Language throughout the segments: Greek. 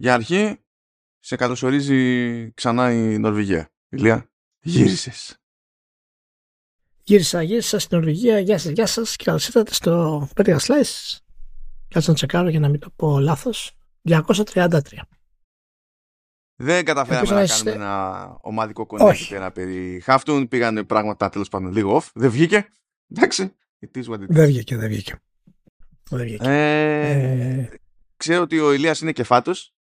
Για αρχή, σε καλωσορίζει ξανά η Νορβηγία. Ηλία, γύρισες. Γύρισα, γύρισα στην Νορβηγία. Γεια σας, γεια σας και καλώς ήρθατε στο Πέτρια Slice. Κάτσε να τσεκάρω για να μην το πω λάθος. 233. Δεν καταφέραμε Ελπίζω να να κάνουμε είστε- ένα ομαδικό connect Όχι. πέρα περί Χάφτουν. Πήγανε πράγματα τέλος πάντων λίγο off. Δεν βγήκε. Εντάξει. It is what it is. Δεν βγήκε, δεν βγήκε. Δεν βγήκε. Ε, Ε, ξέρω ότι ο Ηλίας είναι κεφάτος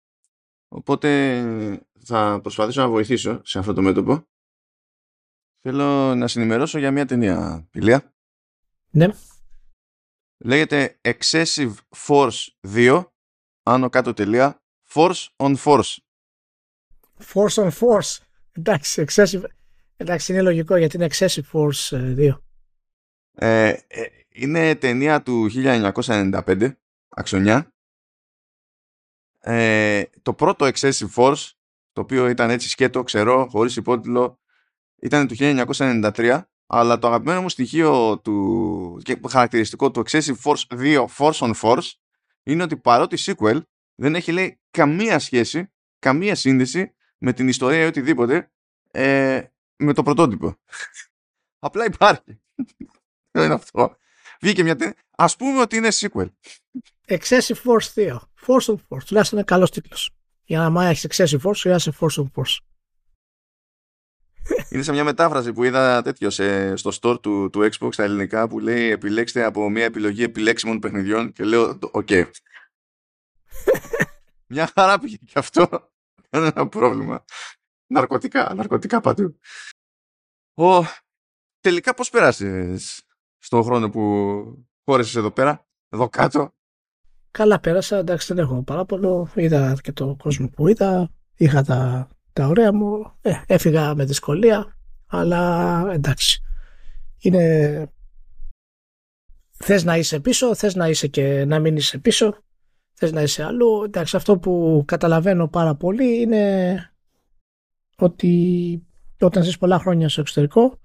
οπότε θα προσπαθήσω να βοηθήσω σε αυτό το μέτωπο θέλω να συνημερώσω για μια ταινία Ηλία ναι, λέγεται Excessive Force 2 άνω κάτω τελεία Force on Force force on force. Εντάξει, excessive. Εντάξει, είναι λογικό γιατί είναι excessive force ε, 2. ε, ε, είναι ταινία του 1995 αξονιά ε, το πρώτο Excessive Force το οποίο ήταν έτσι σκέτο, ξερό, χωρίς υπότιτλο ήταν του 1993 αλλά το αγαπημένο μου στοιχείο του και χαρακτηριστικό του Excessive Force 2 Force on Force είναι ότι παρότι sequel δεν έχει λέει καμία σχέση, καμία σύνδεση με την ιστορία ή οτιδήποτε ε, με το πρωτότυπο. Απλά υπάρχει. Δεν είναι αυτό. Βγήκε μια ταινία. Ας πούμε ότι είναι sequel. Excessive force 2. Force on force. Τουλάχιστον είναι καλός τίτλος. Για να μάθεις έχει excessive force, χρειάζεσαι force on force. Είναι σε μια μετάφραση που είδα τέτοιο σε, στο store του, του Xbox στα ελληνικά που λέει επιλέξτε από μια επιλογή επιλέξιμων παιχνιδιών και λέω το- οκέι. μια χαρά πήγε και αυτό. Δεν είναι ένα πρόβλημα. Ναρκωτικά, ναρκωτικά παντού. Ο, τελικά πώς πέρασες στον χρόνο που χώρεσες εδώ πέρα, εδώ κάτω; Καλά πέρασα, εντάξει δεν έχω παράπονο. Είδα και το κόσμο που είδα. Είχα τα, τα ωραία μου. Ε, έφυγα με δυσκολία. Αλλά εντάξει. Είναι... Θες να είσαι πίσω, θες να είσαι και να μην είσαι πίσω. Θες να είσαι αλλού. Εντάξει, αυτό που καταλαβαίνω πάρα πολύ είναι ότι όταν ζεις πολλά χρόνια στο εξωτερικό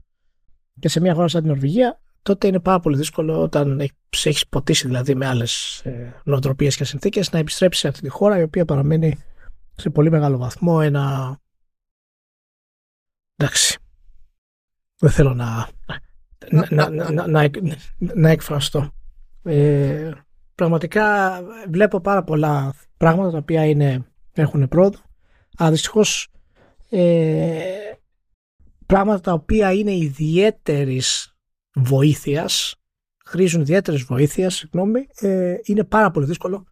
και σε μια χώρα σαν την Νορβηγία, τότε είναι πάρα πολύ δύσκολο όταν έχεις- έχεις ποτίσει δηλαδή με άλλες ε, νοοτροπίες και συνθήκες να επιστρέψεις σε αυτή τη χώρα η οποία παραμένει σε πολύ μεγάλο βαθμό ένα εντάξει δεν θέλω να να, να, να, να, εκ- να εκφραστώ. Ε, πραγματικά βλέπω πάρα πολλά πράγματα τα οποία είναι, έχουν πρόοδο. Αλλά δυστυχώς ε, πράγματα τα οποία είναι ιδιαίτερης βοήθειας χρήζουν ιδιαίτερη βοήθειας, συγγνώμη, ε, είναι πάρα πολύ δύσκολο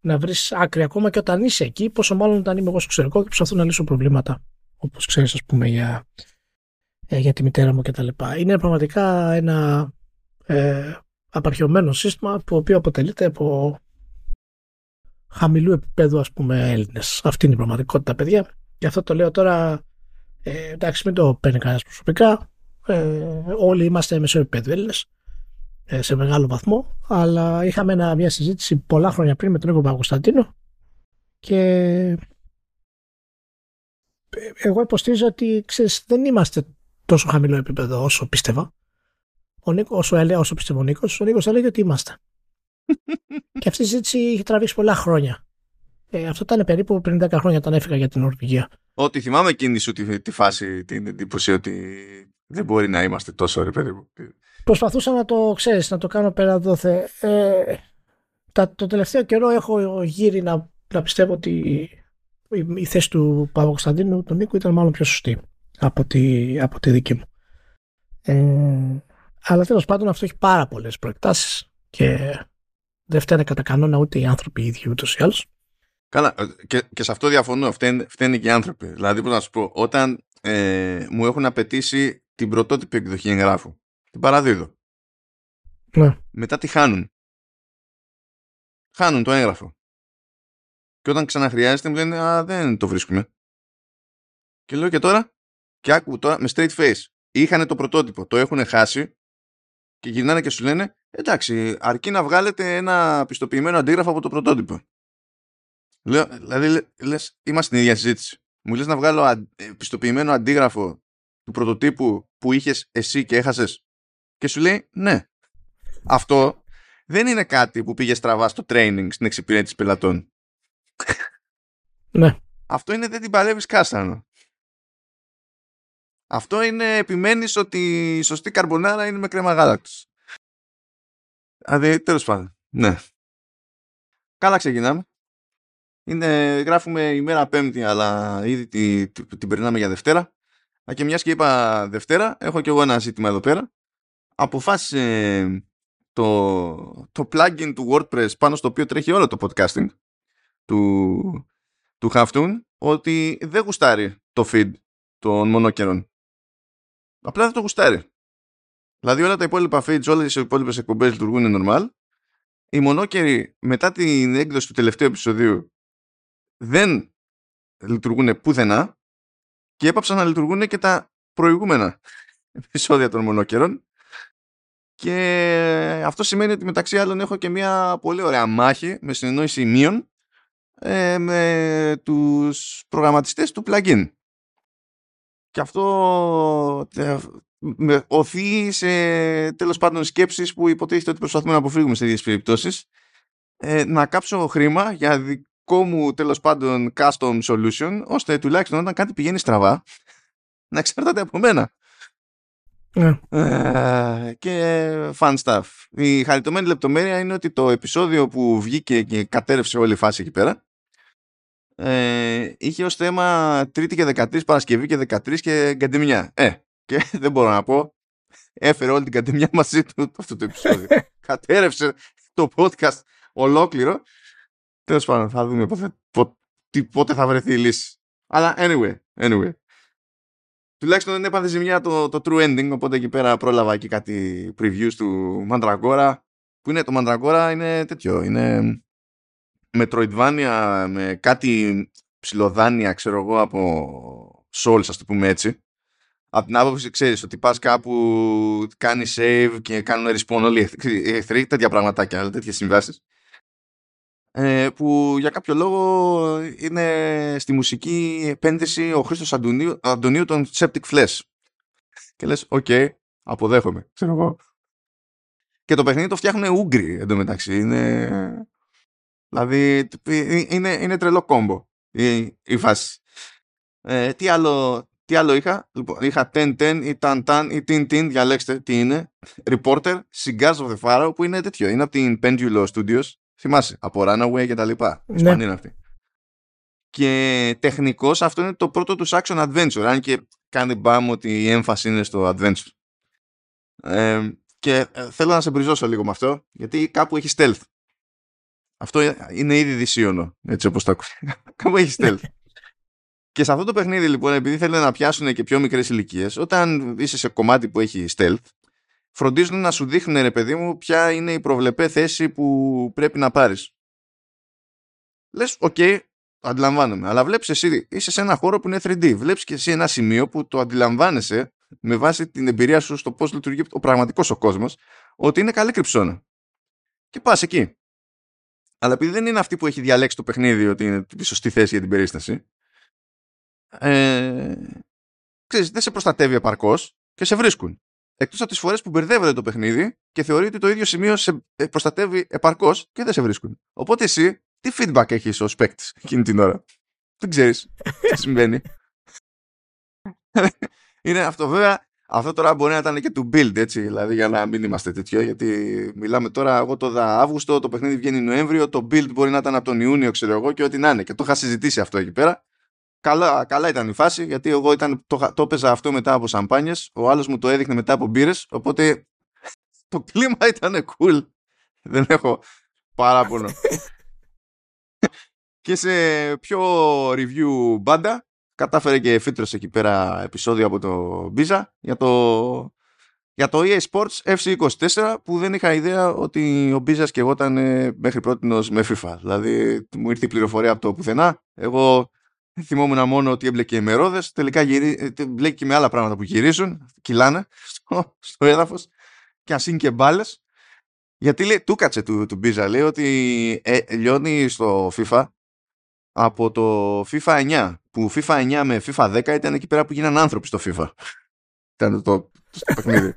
να βρεις άκρη ακόμα και όταν είσαι εκεί, πόσο μάλλον όταν είμαι εγώ στο εξωτερικό και προσπαθώ να λύσω προβλήματα. Όπως ξέρεις, ας πούμε, για, ε, για τη μητέρα μου κτλ. Είναι πραγματικά ένα ε, απαρχαιωμένο σύστημα το οποίο αποτελείται από χαμηλού επίπεδου ας πούμε Έλληνες. Αυτή είναι η πραγματικότητα παιδιά. Γι' αυτό το λέω τώρα ε, εντάξει μην το παίρνει κανένας προσωπικά. Ε, όλοι είμαστε μεσαίο επίπεδο Έλληνες ε, σε μεγάλο βαθμό, αλλά είχαμε ένα, μια συζήτηση πολλά χρόνια πριν με τον Νίκο Παπακοσταντίνο και ε, εγώ υποστήριζα ότι ξέρεις, δεν είμαστε τόσο χαμηλό επίπεδο όσο πίστευα. Ο Νίκο, όσο, έλεγε, όσο πίστευε ο Νίκος, ο Νίκος έλεγε ότι είμαστε. και αυτή η συζήτηση είχε τραβήξει πολλά χρόνια. Ε, αυτό ήταν περίπου πριν 10 χρόνια όταν έφυγα για την Νορβηγία. Ότι θυμάμαι εκείνη σου τη, τη φάση, την εντύπωση ότι δεν μπορεί να είμαστε τόσο ρε παιδί μου. Προσπαθούσα να το ξέρεις, να το κάνω πέρα δόθε. Ε, τα, το τελευταίο καιρό έχω γύρει να, να πιστεύω ότι η, η θέση του Παπα-Κωνσταντίνου, του Νίκου, ήταν μάλλον πιο σωστή από τη, από τη δική μου. Ε, αλλά τέλος πάντων αυτό έχει πάρα πολλές προεκτάσεις και δεν φταίνε κατά κανόνα ούτε οι άνθρωποι οι ίδιοι ούτως ή άλλως. Καλά, ε, και, και σε αυτό διαφωνώ. Φταίνε, φταίνε και οι άνθρωποι. Δηλαδή, πώς να σου πω, όταν ε, μου έχουν απαιτήσει την πρωτότυπη εκδοχή εγγράφου, την παραδίδω. Ναι. Μετά τη χάνουν. Χάνουν το έγγραφο. Και όταν ξαναχρειάζεται μου λένε Α, δεν το βρίσκουμε. Και λέω και τώρα, και άκου τώρα με straight face. Είχανε το πρωτότυπο, το έχουν χάσει και γυρνάνε και σου λένε Εντάξει, αρκεί να βγάλετε ένα πιστοποιημένο αντίγραφο από το πρωτότυπο. Λέω, δηλαδή λε- λες, είμαστε στην ίδια συζήτηση. Μου λες να βγάλω αν- ε, πιστοποιημένο αντίγραφο του πρωτοτύπου που είχες εσύ και έχασες; Και σου λέει ναι. Αυτό δεν είναι κάτι που πήγε στραβά στο training στην εξυπηρέτηση πελατών. Ναι. Αυτό είναι δεν την παλεύεις κάστανο. Αυτό είναι επιμένεις ότι η σωστή καρμπονάρα είναι με κρέμα γάλακτος. Δηλαδή, τέλος πάντων. Ναι. Καλά ξεκινάμε. Είναι, γράφουμε ημέρα Πέμπτη, αλλά ήδη τη, τη, την περνάμε για Δευτέρα. Α, και μιας και είπα Δευτέρα, έχω και εγώ ένα ζήτημα εδώ πέρα. Αποφάσισε το, το plugin του WordPress πάνω στο οποίο τρέχει όλο το podcasting του, του Halftone ότι δεν γουστάρει το feed των μονόκερων. Απλά δεν το γουστάρει. Δηλαδή όλα τα υπόλοιπα feeds, όλες οι υπόλοιπες εκπομπές λειτουργούν normal. Οι μονόκεροι μετά την έκδοση του τελευταίου επεισοδίου δεν λειτουργούν πουθενά και έπαψαν να λειτουργούν και τα προηγούμενα επεισόδια των μονόκερων και αυτό σημαίνει ότι μεταξύ άλλων έχω και μια πολύ ωραία μάχη με συνεννόηση μείων ε, με τους προγραμματιστές του plugin. Και αυτό με οθεί σε τέλος πάντων σκέψεις που υποτίθεται ότι προσπαθούμε να αποφύγουμε σε ίδιες περιπτώσεις ε, να κάψω χρήμα για δικό μου τέλος πάντων custom solution ώστε τουλάχιστον όταν κάτι πηγαίνει στραβά να εξαρτάται από μένα. Ναι. Ε, και fun stuff. Η χαριτωμένη λεπτομέρεια είναι ότι το επεισόδιο που βγήκε και κατέρευσε όλη η φάση εκεί πέρα ε, είχε ως θέμα Τρίτη και 13 Παρασκευή και 13 και Καντεμιά. Ε, και δεν μπορώ να πω έφερε όλη την Καντεμιά μαζί του αυτό το επεισόδιο. Κατέρευσε το podcast ολόκληρο. Τέλος πάντων, θα δούμε πότε, πότε, θα βρεθεί η λύση. Αλλά anyway, anyway. Τουλάχιστον δεν έπαθε ζημιά το, το true ending, οπότε εκεί πέρα πρόλαβα και κάτι previews του Mandragora. Που είναι το Mandragora είναι τέτοιο, είναι Metroidvania με κάτι ψηλοδάνεια, ξέρω εγώ, από Souls, ας το πούμε έτσι. Από την άποψη, ξέρεις, ότι πας κάπου, κάνει save και κάνουν respawn όλοι οι εχθροί, τέτοια πραγματάκια, τέτοιες συμβάσεις. Ε, που για κάποιο λόγο είναι στη μουσική επένδυση ο Χρήστος Αντωνίου, Αντωνίου των Septic Flesh. Και λες, οκέι, okay, αποδέχομαι, ξέρω εγώ. Και το παιχνίδι το φτιάχνουν Ούγγροι εντωμεταξύ. Είναι Δηλαδή είναι, είναι τρελό combo η, η φάση. Ε, τι, άλλο, τι άλλο είχα; Λοιπόν, είχα 10-10 ή Tan-Tan ή Tin-Tin, διαλέξτε τι είναι. Reporter, Cigars of the Pharaoh που είναι τέτοιο. Είναι από την Pendulo Studios. Θυμάσαι, από Runaway και τα λοιπά. Ναι. είναι αυτή. Και τεχνικώς αυτό είναι το πρώτο τους action adventure. Αν και κάνει μπάμ ότι η έμφαση είναι στο adventure. Ε, και ε, θέλω να σε μπριζώσω λίγο με αυτό, γιατί κάπου έχει stealth. Αυτό είναι ήδη δυσίωνο, έτσι όπως το ακούω. Κάπου έχει stealth. και σε αυτό το παιχνίδι λοιπόν, επειδή θέλουν να πιάσουν και πιο μικρές ηλικίες, όταν είσαι σε κομμάτι που έχει stealth, φροντίζουν να σου δείχνουν ρε παιδί μου ποια είναι η προβλεπέ θέση που πρέπει να πάρεις. Λες, οκέι, okay, αντιλαμβάνομαι. Αλλά βλέπεις εσύ, είσαι σε ένα χώρο που είναι 3D. Βλέπεις και εσύ ένα σημείο που το αντιλαμβάνεσαι με βάση την εμπειρία σου στο πώς λειτουργεί ο πραγματικός ο κόσμος, ότι είναι καλή κρυψώνα. Και πας εκεί. Αλλά επειδή δεν είναι αυτή που έχει διαλέξει το παιχνίδι ότι είναι η σωστή θέση για την περίσταση, ε, ξέρεις, δεν σε προστατεύει επαρκώς και σε βρίσκουν. Εκτός από τις φορές που μπερδεύεται το παιχνίδι και θεωρεί ότι το ίδιο σημείο σε ε, προστατεύει επαρκώς και δεν σε βρίσκουν. Οπότε εσύ, τι feedback έχεις ως παίκτης εκείνη την ώρα; Δεν ξέρεις τι συμβαίνει. είναι αυτό βέβαια αυτό τώρα μπορεί να ήταν και του build, έτσι, δηλαδή για να μην είμαστε τέτοιο, γιατί μιλάμε τώρα, εγώ το δα Αύγουστο, το παιχνίδι βγαίνει Νοέμβριο, το build μπορεί να ήταν από τον Ιούνιο, ξέρω εγώ, και ό,τι να είναι. Και το είχα συζητήσει αυτό εκεί πέρα. Καλά, καλά ήταν η φάση, γιατί εγώ ήταν, το, το έπαιζα αυτό μετά από σαμπάνιες, ο άλλος μου το έδειχνε μετά από μπύρες, οπότε το κλίμα ήταν cool. Δεν έχω παράπονο. και σε πιο review μπάντα, κατάφερε και φύτρωσε εκεί πέρα επεισόδιο από το Biza για το, για το EA Sports FC24 που δεν είχα ιδέα ότι ο Μπίζας και εγώ ήταν μέχρι πρώτη με FIFA. Δηλαδή μου ήρθε η πληροφορία από το πουθενά. Εγώ θυμόμουν μόνο ότι έμπλεκε με ρόδες, τελικά γυρί, ε, μπλέκει και με άλλα πράγματα που γυρίζουν, κυλάνε στο, στο έδαφος και ας είναι και μπάλες. Γιατί λέει, του κάτσε του, του Μπίζα, λέει ότι ε, λιώνει στο FIFA από το FIFA 9 που FIFA 9 με FIFA 10 ήταν εκεί πέρα που γίνανε άνθρωποι στο FIFA. Ήταν το, το παιχνίδι.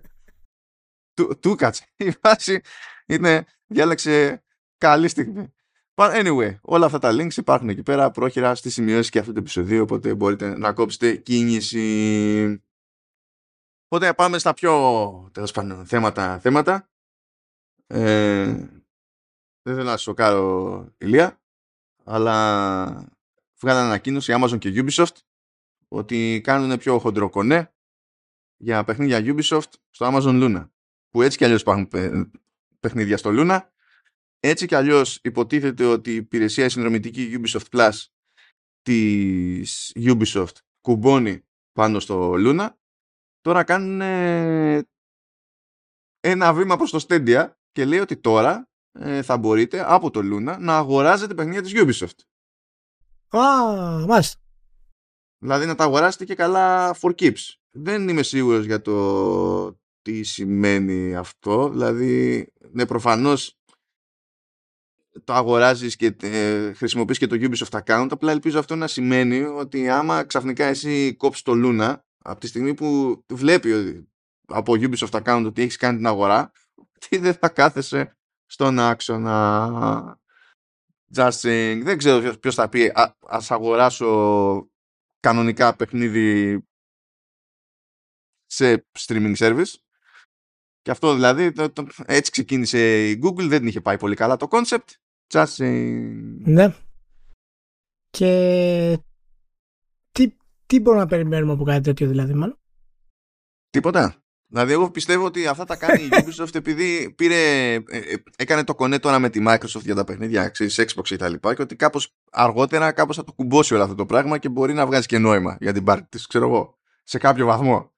Του, του κάτσε. Η βάση είναι διάλεξε καλή στιγμή Anyway, όλα αυτά τα links υπάρχουν εκεί πέρα πρόχειρα στις σημειώσεις και αυτού του επεισοδίου, οπότε μπορείτε να κόψετε κίνηση. Οπότε πάμε στα πιο τέλος πάντων θέματα. θέματα. Ε, δεν θέλω να σοκάρω ηλία, αλλά βγάλανε ανακοίνωση Amazon και Ubisoft ότι κάνουν πιο χοντροκονέ για παιχνίδια Ubisoft στο Amazon Luna. Που έτσι κι αλλιώς υπάρχουν παιχνίδια στο Luna. Έτσι κι αλλιώς υποτίθεται ότι η υπηρεσία συνδρομητική Ubisoft Plus της Ubisoft κουμπώνει πάνω στο Luna. Τώρα κάνουν ένα βήμα προς το Stadia και λέει ότι τώρα ε, θα μπορείτε από το Luna να αγοράζετε παιχνίδια της Ubisoft. Α, μάλιστα. Δηλαδή να τα αγοράσετε και καλά for keeps. Δεν είμαι σίγουρος για το τι σημαίνει αυτό. Δηλαδή, ναι, προφανώς το αγοράζεις και ε, χρησιμοποιείς και το Ubisoft account. Απλά ελπίζω αυτό να σημαίνει ότι άμα ξαφνικά εσύ κόψεις το Luna από τη στιγμή που βλέπει από Ubisoft account ότι έχεις κάνει την αγορά τι δεν θα κάθεσαι στον άξονα. Just saying. Δεν ξέρω ποιος θα πει α, ας αγοράσω κανονικά παιχνίδι σε streaming service. Και αυτό δηλαδή, το, το, έτσι ξεκίνησε η Google, δεν είχε πάει πολύ καλά το concept. Just saying. Ναι. Και τι, τι μπορούμε να περιμένουμε από κάτι τέτοιο δηλαδή μάλλον; Τίποτα. Δηλαδή, εγώ πιστεύω ότι αυτά τα κάνει η Ubisoft επειδή πήρε, ε, ε, έκανε το κονέ τώρα με τη Microsoft για τα παιχνίδια, ξέρεις, Xbox και τα λοιπά και ότι κάπως αργότερα κάπως θα το κουμπώσει όλο αυτό το πράγμα και μπορεί να βγάζει και νόημα για την πάρτι της, ξέρω εγώ, σε κάποιο βαθμό.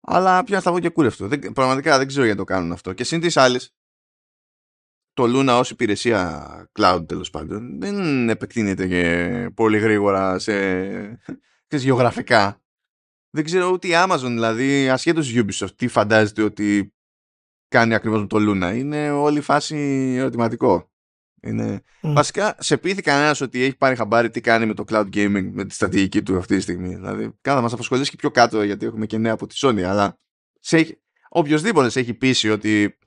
Αλλά πια θα βγω και κούρευτο. Δεν, πραγματικά δεν ξέρω γιατί το κάνουν αυτό. Και συν της άλλης, το Luna ως υπηρεσία cloud τέλος πάντων δεν επεκτείνεται και πολύ γρήγορα σε, σε γεωγραφικά δεν ξέρω ούτε η Amazon δηλαδή ασχέτως Ubisoft τι φαντάζεται ότι κάνει ακριβώς με το Luna. Είναι όλη η φάση ερωτηματικό. Είναι... Mm. Βασικά σε πείθει κανένας ότι έχει πάρει χαμπάρι τι κάνει με το cloud gaming με τη στρατηγική του αυτή τη στιγμή. Δηλαδή κάθε μας απασχολήσει και πιο κάτω γιατί έχουμε και νέα από τη Sony αλλά σε έχει... οποιοδήποτε σε έχει πείσει ότι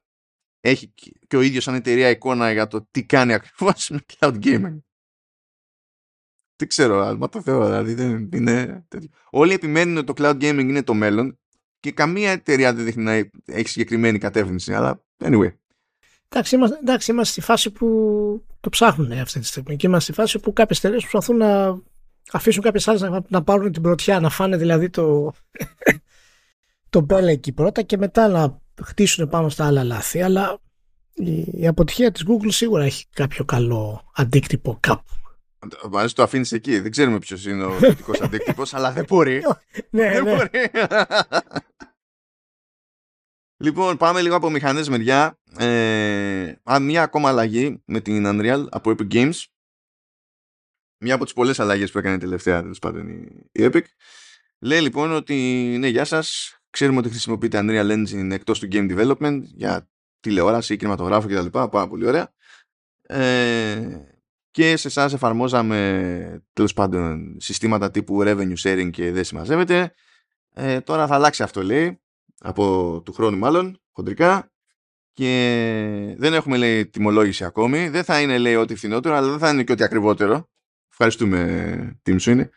έχει και ο ίδιος σαν εταιρεία εικόνα για το τι κάνει ακριβώς με cloud gaming. Τι ξέρω, αλλά το Θεό, δηλαδή δεν είναι τέτοιο. Όλοι επιμένουν ότι το cloud gaming είναι το μέλλον και καμία εταιρεία δεν δείχνει να έχει συγκεκριμένη κατεύθυνση, αλλά anyway. Εντάξει είμαστε, εντάξει, είμαστε στη φάση που το ψάχνουν αυτή τη στιγμή και είμαστε στη φάση που κάποιες εταιρείες προσπαθούν να αφήσουν κάποιες άλλες να, να, πάρουν την πρωτιά, να φάνε δηλαδή το, το μπέλε εκεί πρώτα και μετά να χτίσουν πάνω στα άλλα λάθη. Αλλά η, η αποτυχία της Google σίγουρα έχει κάποιο καλό αντίκτυπο κάπου. Μάλιστα το αφήνεις εκεί. Δεν ξέρουμε ποιος είναι ο θετικός αντίκτυπος, αλλά δεν μπορεί. ναι, δεν ναι. μπορεί. λοιπόν, πάμε λίγο από μηχανές μεριά. Ε, μια ακόμα αλλαγή με την Unreal από Epic Games. Μια από τις πολλές αλλαγές που έκανε τελευταία τέλος πάντων η Epic. Λέει λοιπόν ότι ναι, γεια σας. Ξέρουμε ότι χρησιμοποιείται Unreal Engine εκτός του game development για τηλεόραση, κινηματογράφο κτλ. Πάρα πολύ ωραία. Ε, και σε εσάς εφαρμόζαμε τέλος πάντων συστήματα τύπου revenue sharing και δεν συμμαζεύεται. Ε, τώρα θα αλλάξει αυτό λέει, από του χρόνου μάλλον, χοντρικά. Και δεν έχουμε λέει τιμολόγηση ακόμη. Δεν θα είναι λέει ό,τι φθηνότερο, αλλά δεν θα είναι και ό,τι ακριβότερο. Ευχαριστούμε, team σου είναι.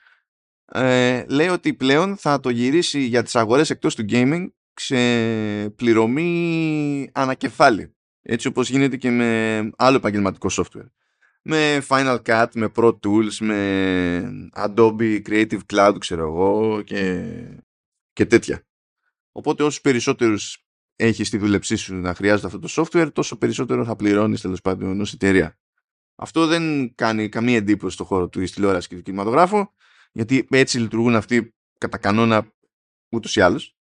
Ε, λέει ότι πλέον θα το γυρίσει για τις αγορές εκτός του gaming σε πληρωμή ανακεφάλι. Έτσι όπως γίνεται και με άλλο επαγγελματικό software με Final Cut, με Pro Tools, με Adobe Creative Cloud, ξέρω εγώ, και, και τέτοια. Οπότε όσους περισσότερους έχεις στη δούλεψή σου να χρειάζεται αυτό το software, τόσο περισσότερο θα πληρώνεις τέλος πάντων ως εταιρεία. Αυτό δεν κάνει καμία εντύπωση στο χώρο του τηλεόρασης και του κινηματογράφου, γιατί έτσι λειτουργούν αυτοί κατά κανόνα ούτως ή άλλως.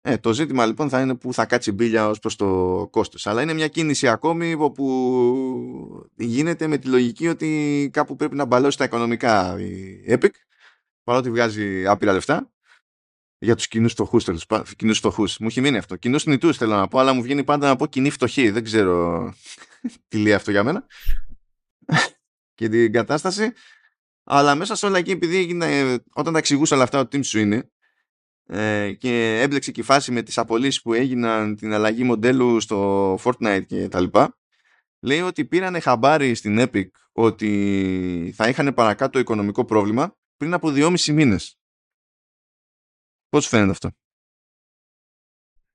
Ε, το ζήτημα λοιπόν θα είναι που θα κάτσει μπίλια ως προς το κόστος. Αλλά είναι μια κίνηση ακόμη όπου γίνεται με τη λογική ότι κάπου πρέπει να μπαλώσει τα οικονομικά η Epic παρότι βγάζει άπειρα λεφτά για τους κοινούς φτωχούς τέλος κοινούς φτωχούς. Μου έχει μείνει αυτό. Κοινούς νητούς θέλω να πω αλλά μου βγαίνει πάντα να πω κοινή φτωχή. Δεν ξέρω τι λέει αυτό για μένα και την κατάσταση. Αλλά μέσα σε όλα εκεί επειδή έγινε, όταν τα εξηγούσα όλα αυτά ο team σου είναι ε, και έμπλεξε και η φάση με τις απολύσεις που έγιναν την αλλαγή μοντέλου στο Fortnite και τα λοιπά λέει ότι πήρανε χαμπάρι στην Epic ότι θα είχαν παρακάτω οικονομικό πρόβλημα πριν από δυόμισι μήνες. Πώς φαίνεται αυτό;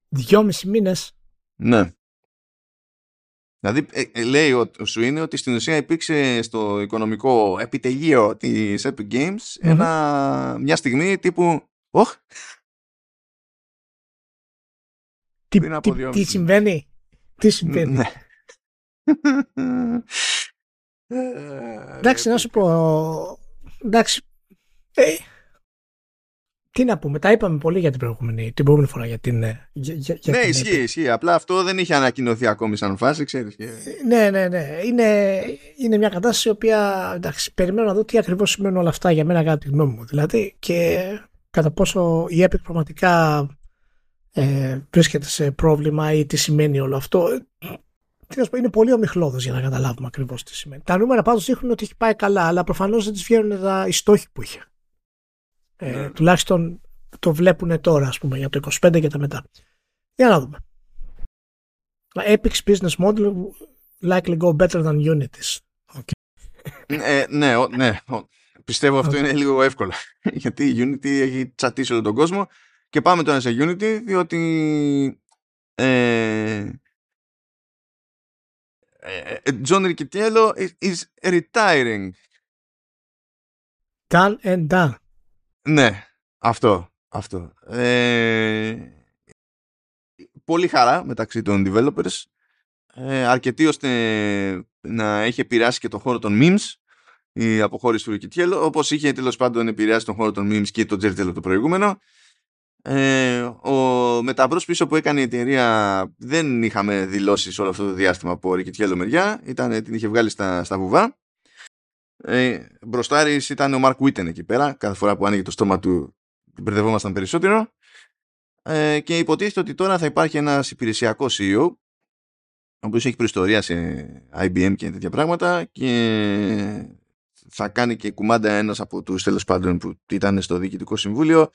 Δυόμισι μήνες; Ναι. Δηλαδή ε, ε, λέει ο, σου είναι ότι στην ουσία υπήρξε στο οικονομικό επιτελείο της Epic Games ένα, μια στιγμή τύπου «Οχ, τι, τι, τι, συμβαίνει; Τι συμβαίνει; Ναι. Εντάξει, να σου πω. Εντάξει. Ε, τι να πούμε, τα είπαμε πολύ για την προηγούμενη, την προηγούμενη φορά για την. Ε, για, για ναι, ισχύει, ισχύει. Απλά αυτό δεν είχε ανακοινωθεί ακόμη σαν φάση, ξέρεις. Και... Ναι, ναι, ναι. Είναι, είναι μια κατάσταση η οποία. Εντάξει, περιμένω να δω τι ακριβώς σημαίνουν όλα αυτά για μένα, κατά τη γνώμη μου. Δηλαδή, και κατά πόσο η Epic πραγματικά ε, βρίσκεται σε πρόβλημα ή τι σημαίνει όλο αυτό. Τι να πω, είναι πολύ ομιχλώδο για να καταλάβουμε ακριβώς τι σημαίνει. Τα νούμερα πάντως δείχνουν ότι έχει πάει καλά, αλλά προφανώς δεν της βγαίνουν τα, οι στόχοι που είχε. Ε, ναι. Τουλάχιστον το βλέπουν τώρα, ας πούμε, για το 25 και τα μετά. Για να δούμε. Epic business model likely go better than Unity's. Okay. Ε, ναι, ναι. Πιστεύω αυτό είναι λίγο εύκολο. Γιατί η Unity έχει τσατίσει όλο τον κόσμο και πάμε τώρα σε Unity διότι ε, John Ricciello is retiring. Done and done. Ναι, αυτό. αυτό. Ε, πολύ χαρά μεταξύ των developers. Ε, αρκετή ώστε να έχει επηρεάσει και το χώρο των memes η αποχώρηση του Ρικιτιέλο, όπως είχε τέλος πάντων επηρεάσει τον χώρο των memes και το Τζέρτελο το προηγούμενο. Ε, ο μεταβρός πίσω που έκανε η εταιρεία δεν είχαμε δηλώσεις όλο αυτό το διάστημα από Ρικιτιέλο μεριά. Ήταν, την είχε βγάλει στα, στα βουβά. Ε, μπροστάρης ήταν ο Μαρκ Βίτεν εκεί πέρα. Κάθε φορά που άνοιγε το στόμα του μπερδευόμασταν περισσότερο. Ε, και υποτίθεται ότι τώρα θα υπάρχει ένας υπηρεσιακός CEO ο οποίος έχει προϊστορία σε IBM και τέτοια πράγματα και θα κάνει και κουμάντα ένας από τους τέλος πάντων που ήταν στο Διοικητικό Συμβούλιο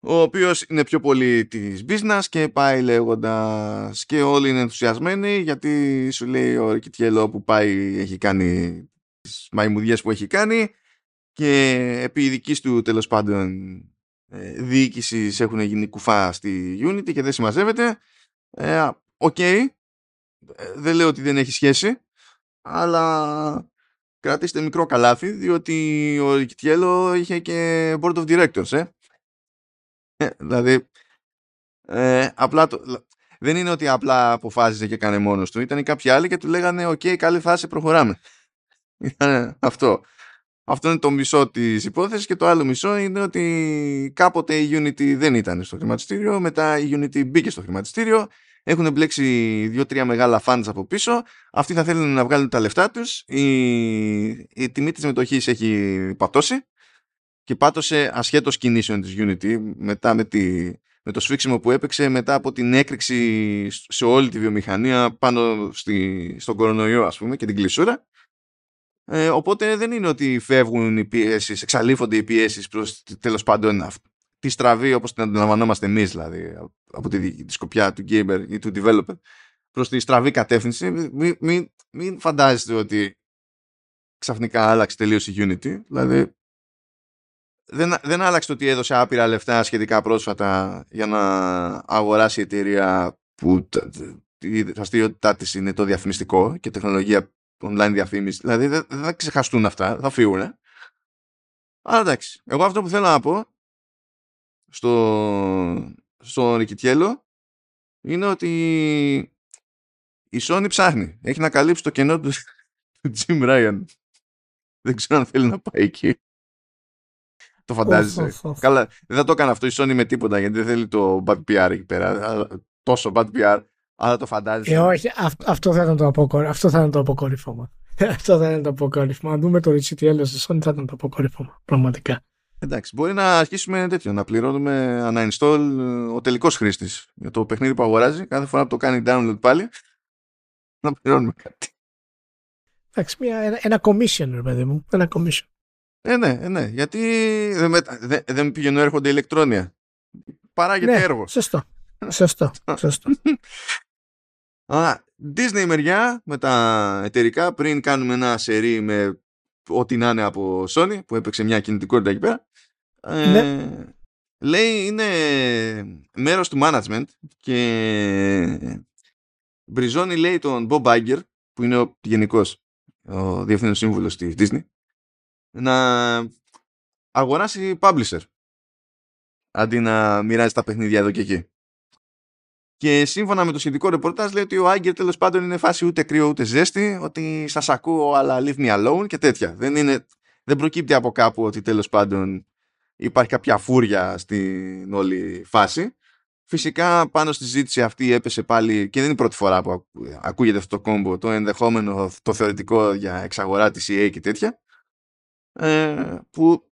ο οποίος είναι πιο πολύ της business και πάει λέγοντας και όλοι είναι ενθουσιασμένοι γιατί σου λέει ο Ρικιτιέλο που πάει έχει κάνει τις μαϊμουδιές που έχει κάνει και επί δικής του τέλος πάντων ε, διοίκησης έχουν γίνει κουφά στη Unity και δεν συμμαζεύεται. Ε, οκέι, ε, δεν λέω ότι δεν έχει σχέση, αλλά κρατήστε μικρό καλάθι διότι ο Ρικιτιέλο είχε και board of directors, ε. Ε, δηλαδή, ε, απλά το, δεν είναι ότι απλά αποφάσισε και έκανε μόνος του. Ήταν κάποιοι άλλοι και του λέγανε «Οκέι, καλή φάση, προχωράμε». Ήταν αυτό. Αυτό είναι το μισό της υπόθεσης και το άλλο μισό είναι ότι κάποτε η Unity δεν ήταν στο χρηματιστήριο, μετά η Unity μπήκε στο χρηματιστήριο, έχουν μπλέξει δύο-τρία μεγάλα fans από πίσω, αυτοί θα θέλουν να βγάλουν τα λεφτά τους, η, η τιμή της μετοχής έχει πατώσει και πάτωσε ασχέτως κινήσεων της Unity μετά με, τη, με το σφίξιμο που έπαιξε μετά από την έκρηξη σε όλη τη βιομηχανία πάνω στη, στον κορονοϊό ας πούμε και την κλεισούρα ε, οπότε δεν είναι ότι φεύγουν οι πιέσεις, εξαλείφονται οι πιέσεις προς τέλος πάντων τη στραβή όπως την αντιλαμβανόμαστε εμείς δηλαδή από τη, τη σκοπιά του gamer ή του developer προς τη στραβή κατεύθυνση. Μην, μην, μην φαντάζεστε ότι ξαφνικά άλλαξε τελείως η Unity δηλαδή δεν, δεν άλλαξε το ότι έδωσε άπειρα λεφτά σχετικά πρόσφατα για να αγοράσει η εταιρεία που η δραστηριότητά της είναι το διαφημιστικό και τεχνολογία online διαφήμιση. Δηλαδή δεν, θα ξεχαστούν αυτά, θα φύγουν. Αλλά εντάξει. Εγώ αυτό που θέλω να πω στο, στο Ρικιτιέλο είναι ότι η Sony ψάχνει. Έχει να καλύψει το κενό του, του Jim Ryan. Δεν ξέρω αν θέλει να πάει εκεί. Το φαντάζεσαι. Καλά, δεν θα το έκανε αυτό η Sony με τίποτα γιατί δεν θέλει το bad PR εκεί πέρα. Τόσο bad PR. Αλλά το φαντάζεσαι. Ε, όχι, αυτό θα ήταν το, αποκορυ... αυτό θα ήταν το αποκορύφωμα. αυτό θα ήταν το αποκορύφωμα. Αν δούμε το RCTL στη Sony θα ήταν το αποκορύφωμα. Πραγματικά. Εντάξει, μπορεί να αρχίσουμε τέτοιο, να πληρώνουμε uninstall ο τελικός χρήστης για το παιχνίδι που αγοράζει. Κάθε φορά που το κάνει download πάλι, να πληρώνουμε κάτι. Εντάξει, μια, ένα, ένα commission, ρε παιδί μου. Ένα commission. Ε, ναι, ε, ναι. Γιατί δεν, με, δεν, δεν πηγαίνουν έρχονται ηλεκτρόνια. Παράγεται ναι, έργο. Σωστό. Σωστό. Σωστό. Α, Disney μεριά με τα εταιρικά πριν κάνουμε ένα σερί με ό,τι να είναι από Sony που έπαιξε μια κινητικότητα εκεί πέρα ε, ναι. λέει είναι μέρος του management και μπριζώνει λέει τον Bob Iger που είναι ο γενικός ο διευθύνων σύμβουλος της Disney να αγοράσει publisher αντί να μοιράζει τα παιχνίδια εδώ και εκεί. Και σύμφωνα με το σχετικό ρεπορτάζ λέει ότι ο Άγκερ τέλος πάντων είναι φάση ούτε κρύο ούτε ζέστη, ότι σας ακούω αλλά leave me alone και τέτοια. Δεν, είναι, δεν προκύπτει από κάπου ότι τέλος πάντων υπάρχει κάποια φούρια στην όλη φάση. Φυσικά πάνω στη ζήτηση αυτή έπεσε πάλι και δεν είναι η πρώτη φορά που ακούγεται αυτό το κόμπο το ενδεχόμενο, το θεωρητικό για εξαγορά της EA και τέτοια ε, που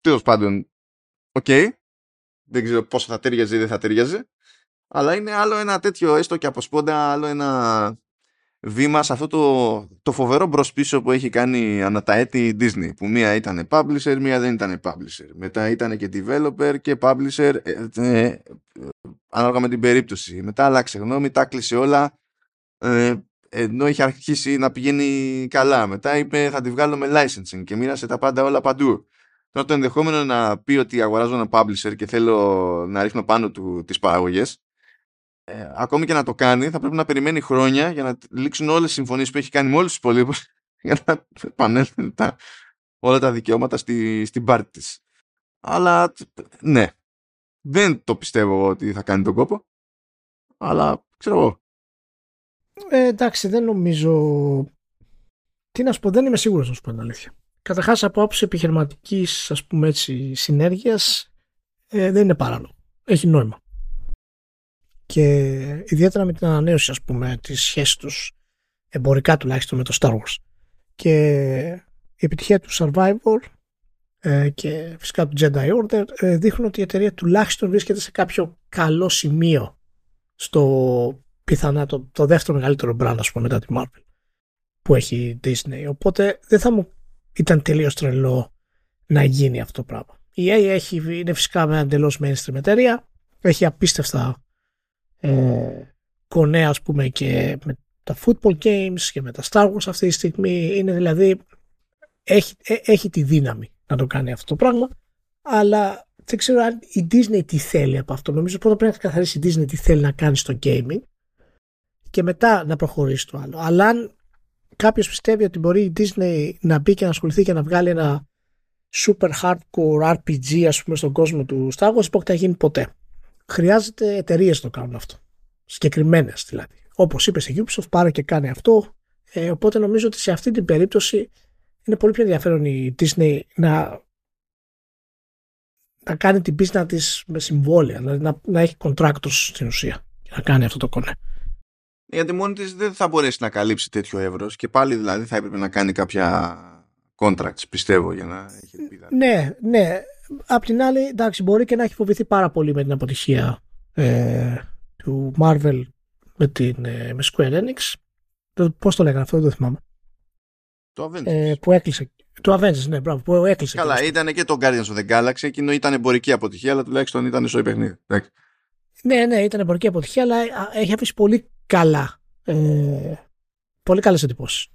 τέλος πάντων οκέι okay, δεν ξέρω πόσο θα ταίριαζε ή δεν θα ταίριαζε αλλά είναι άλλο ένα τέτοιο έστω και από σπόντα άλλο ένα βήμα σε αυτό το, το φοβερό μπρος πίσω που έχει κάνει ανά τα έτη η Disney που μία ήταν publisher, μία δεν ήταν publisher. Μετά ήταν και developer και publisher ε, ε, ανάλογα με την περίπτωση. Μετά άλλαξε γνώμη, τα κλείσε όλα ε, ενώ είχε αρχίσει να πηγαίνει καλά. Μετά είπε θα τη βγάλω με licensing και μοίρασε τα πάντα όλα παντού. Τώρα το ενδεχόμενο να πει ότι αγοράζω ένα publisher και θέλω να ρίχνω πάνω του τις παραγωγές ε, ακόμη και να το κάνει θα πρέπει να περιμένει χρόνια για να λήξουν όλες οι συμφωνίες που έχει κάνει με όλους τους υπολείπους για να επανέλθουν τα, όλα τα δικαιώματα στη, στην πάρτη της. Αλλά ναι, δεν το πιστεύω ότι θα κάνει τον κόπο αλλά ξέρω εγώ. Ε, εντάξει, δεν νομίζω. Τι να σου πω, δεν είμαι σίγουρος να σου πω την αλήθεια. Καταρχάς, από άποψη επιχειρηματικής συνέργειας, ε, δεν είναι παράνομο. Έχει νόημα. Και ιδιαίτερα με την ανανέωση, ας πούμε, της σχέσης τους εμπορικά τουλάχιστον με το Star Wars. Και η επιτυχία του Survivor ε, και φυσικά του Jedi Order ε, δείχνουν ότι η εταιρεία τουλάχιστον βρίσκεται σε κάποιο καλό σημείο στο πιθανά το, το δεύτερο μεγαλύτερο brand ας πούμε μετά τη Marvel που έχει η Disney οπότε δεν θα μου ήταν τελείως τρελό να γίνει αυτό το πράγμα. Η EA έχει, είναι φυσικά με εντελώς mainstream εταιρεία, έχει απίστευτα ε, κονέα ας πούμε και με τα football games και με τα Star Wars αυτή τη στιγμή, είναι δηλαδή έχει, ε, έχει τη δύναμη να το κάνει αυτό το πράγμα, αλλά δεν ξέρω αν η Disney τι θέλει από αυτό. Νομίζω πρώτα πρέπει να καθαρίσει η Disney τι θέλει να κάνει στο gaming και μετά να προχωρήσει το άλλο. Αλλά αν κάποιος πιστεύει ότι μπορεί η Disney να μπει και να ασχοληθεί και να βγάλει ένα super hardcore RPG ας πούμε στον κόσμο του Star Wars που θα γίνει ποτέ. Χρειάζεται εταιρείες να το κάνουν αυτό. Συγκεκριμένες δηλαδή. Όπως είπες σε Ubisoft, πάρε και κάνει αυτό. Ε, οπότε νομίζω ότι σε αυτή την περίπτωση είναι πολύ πιο ενδιαφέρον η Disney να, να κάνει την πίστα της με συμβόλαια, δηλαδή να, να έχει contractors στην ουσία και να κάνει αυτό το κονέ γιατί μόνη της δεν θα μπορέσει να καλύψει τέτοιο εύρος και πάλι δηλαδή θα έπρεπε να κάνει κάποια contracts πιστεύω για να έχει ελπίδα. Ναι, ναι. Απ' την άλλη, εντάξει, μπορεί και να έχει φοβηθεί πάρα πολύ με την αποτυχία ε, του Marvel με, την, ε, με Square Enix. Το, πώς το λέγανε αυτό, δεν το θυμάμαι. Το Avengers. Ε, που έκλεισε. Το Avengers, ναι, μπράβο, που έκλεισε. Καλά, ήταν και το Guardians of the Galaxy, εκείνο ήταν εμπορική αποτυχία, αλλά τουλάχιστον ήταν στο παιχνίδι. Ναι, ναι, ήταν εμπορική αποτυχία, αλλά έχει αφήσει πολύ καλά. Ε, πολύ καλές εντυπώσεις.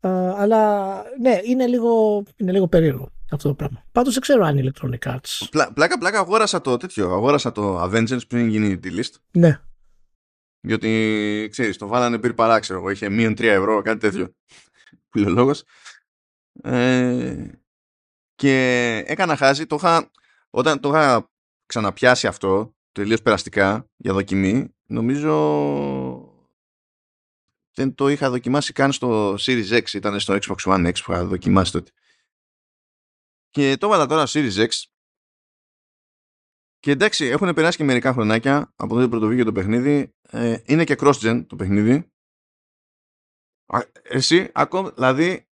Ε, αλλά ναι, είναι λίγο, είναι λίγο περίεργο αυτό το πράγμα. Πάντως δεν ξέρω αν είναι Electronic Arts. Πλά, πλάκα, πλάκα, αγόρασα το τέτοιο. Αγόρασα το Avengers πριν γίνει τη list. Ναι. Διότι, ξέρεις, το βάλανε πριν παρά, ξέρω εγώ. Είχε μείον 3 ευρώ, κάτι τέτοιο. Φιλολόγος. Ε, και έκανα χάζι. Το είχα, όταν το είχα ξαναπιάσει αυτό, τελείως περαστικά, για δοκιμή, νομίζω δεν το είχα δοκιμάσει καν στο Series X, ήταν στο Xbox One X που είχα δοκιμάσει τότε. Και το έβαλα τώρα Series X και εντάξει, έχουν περάσει και μερικά χρονάκια από τότε που το το παιχνίδι. Ε, είναι και cross-gen το παιχνίδι. Εσύ, ακόμα, δηλαδή,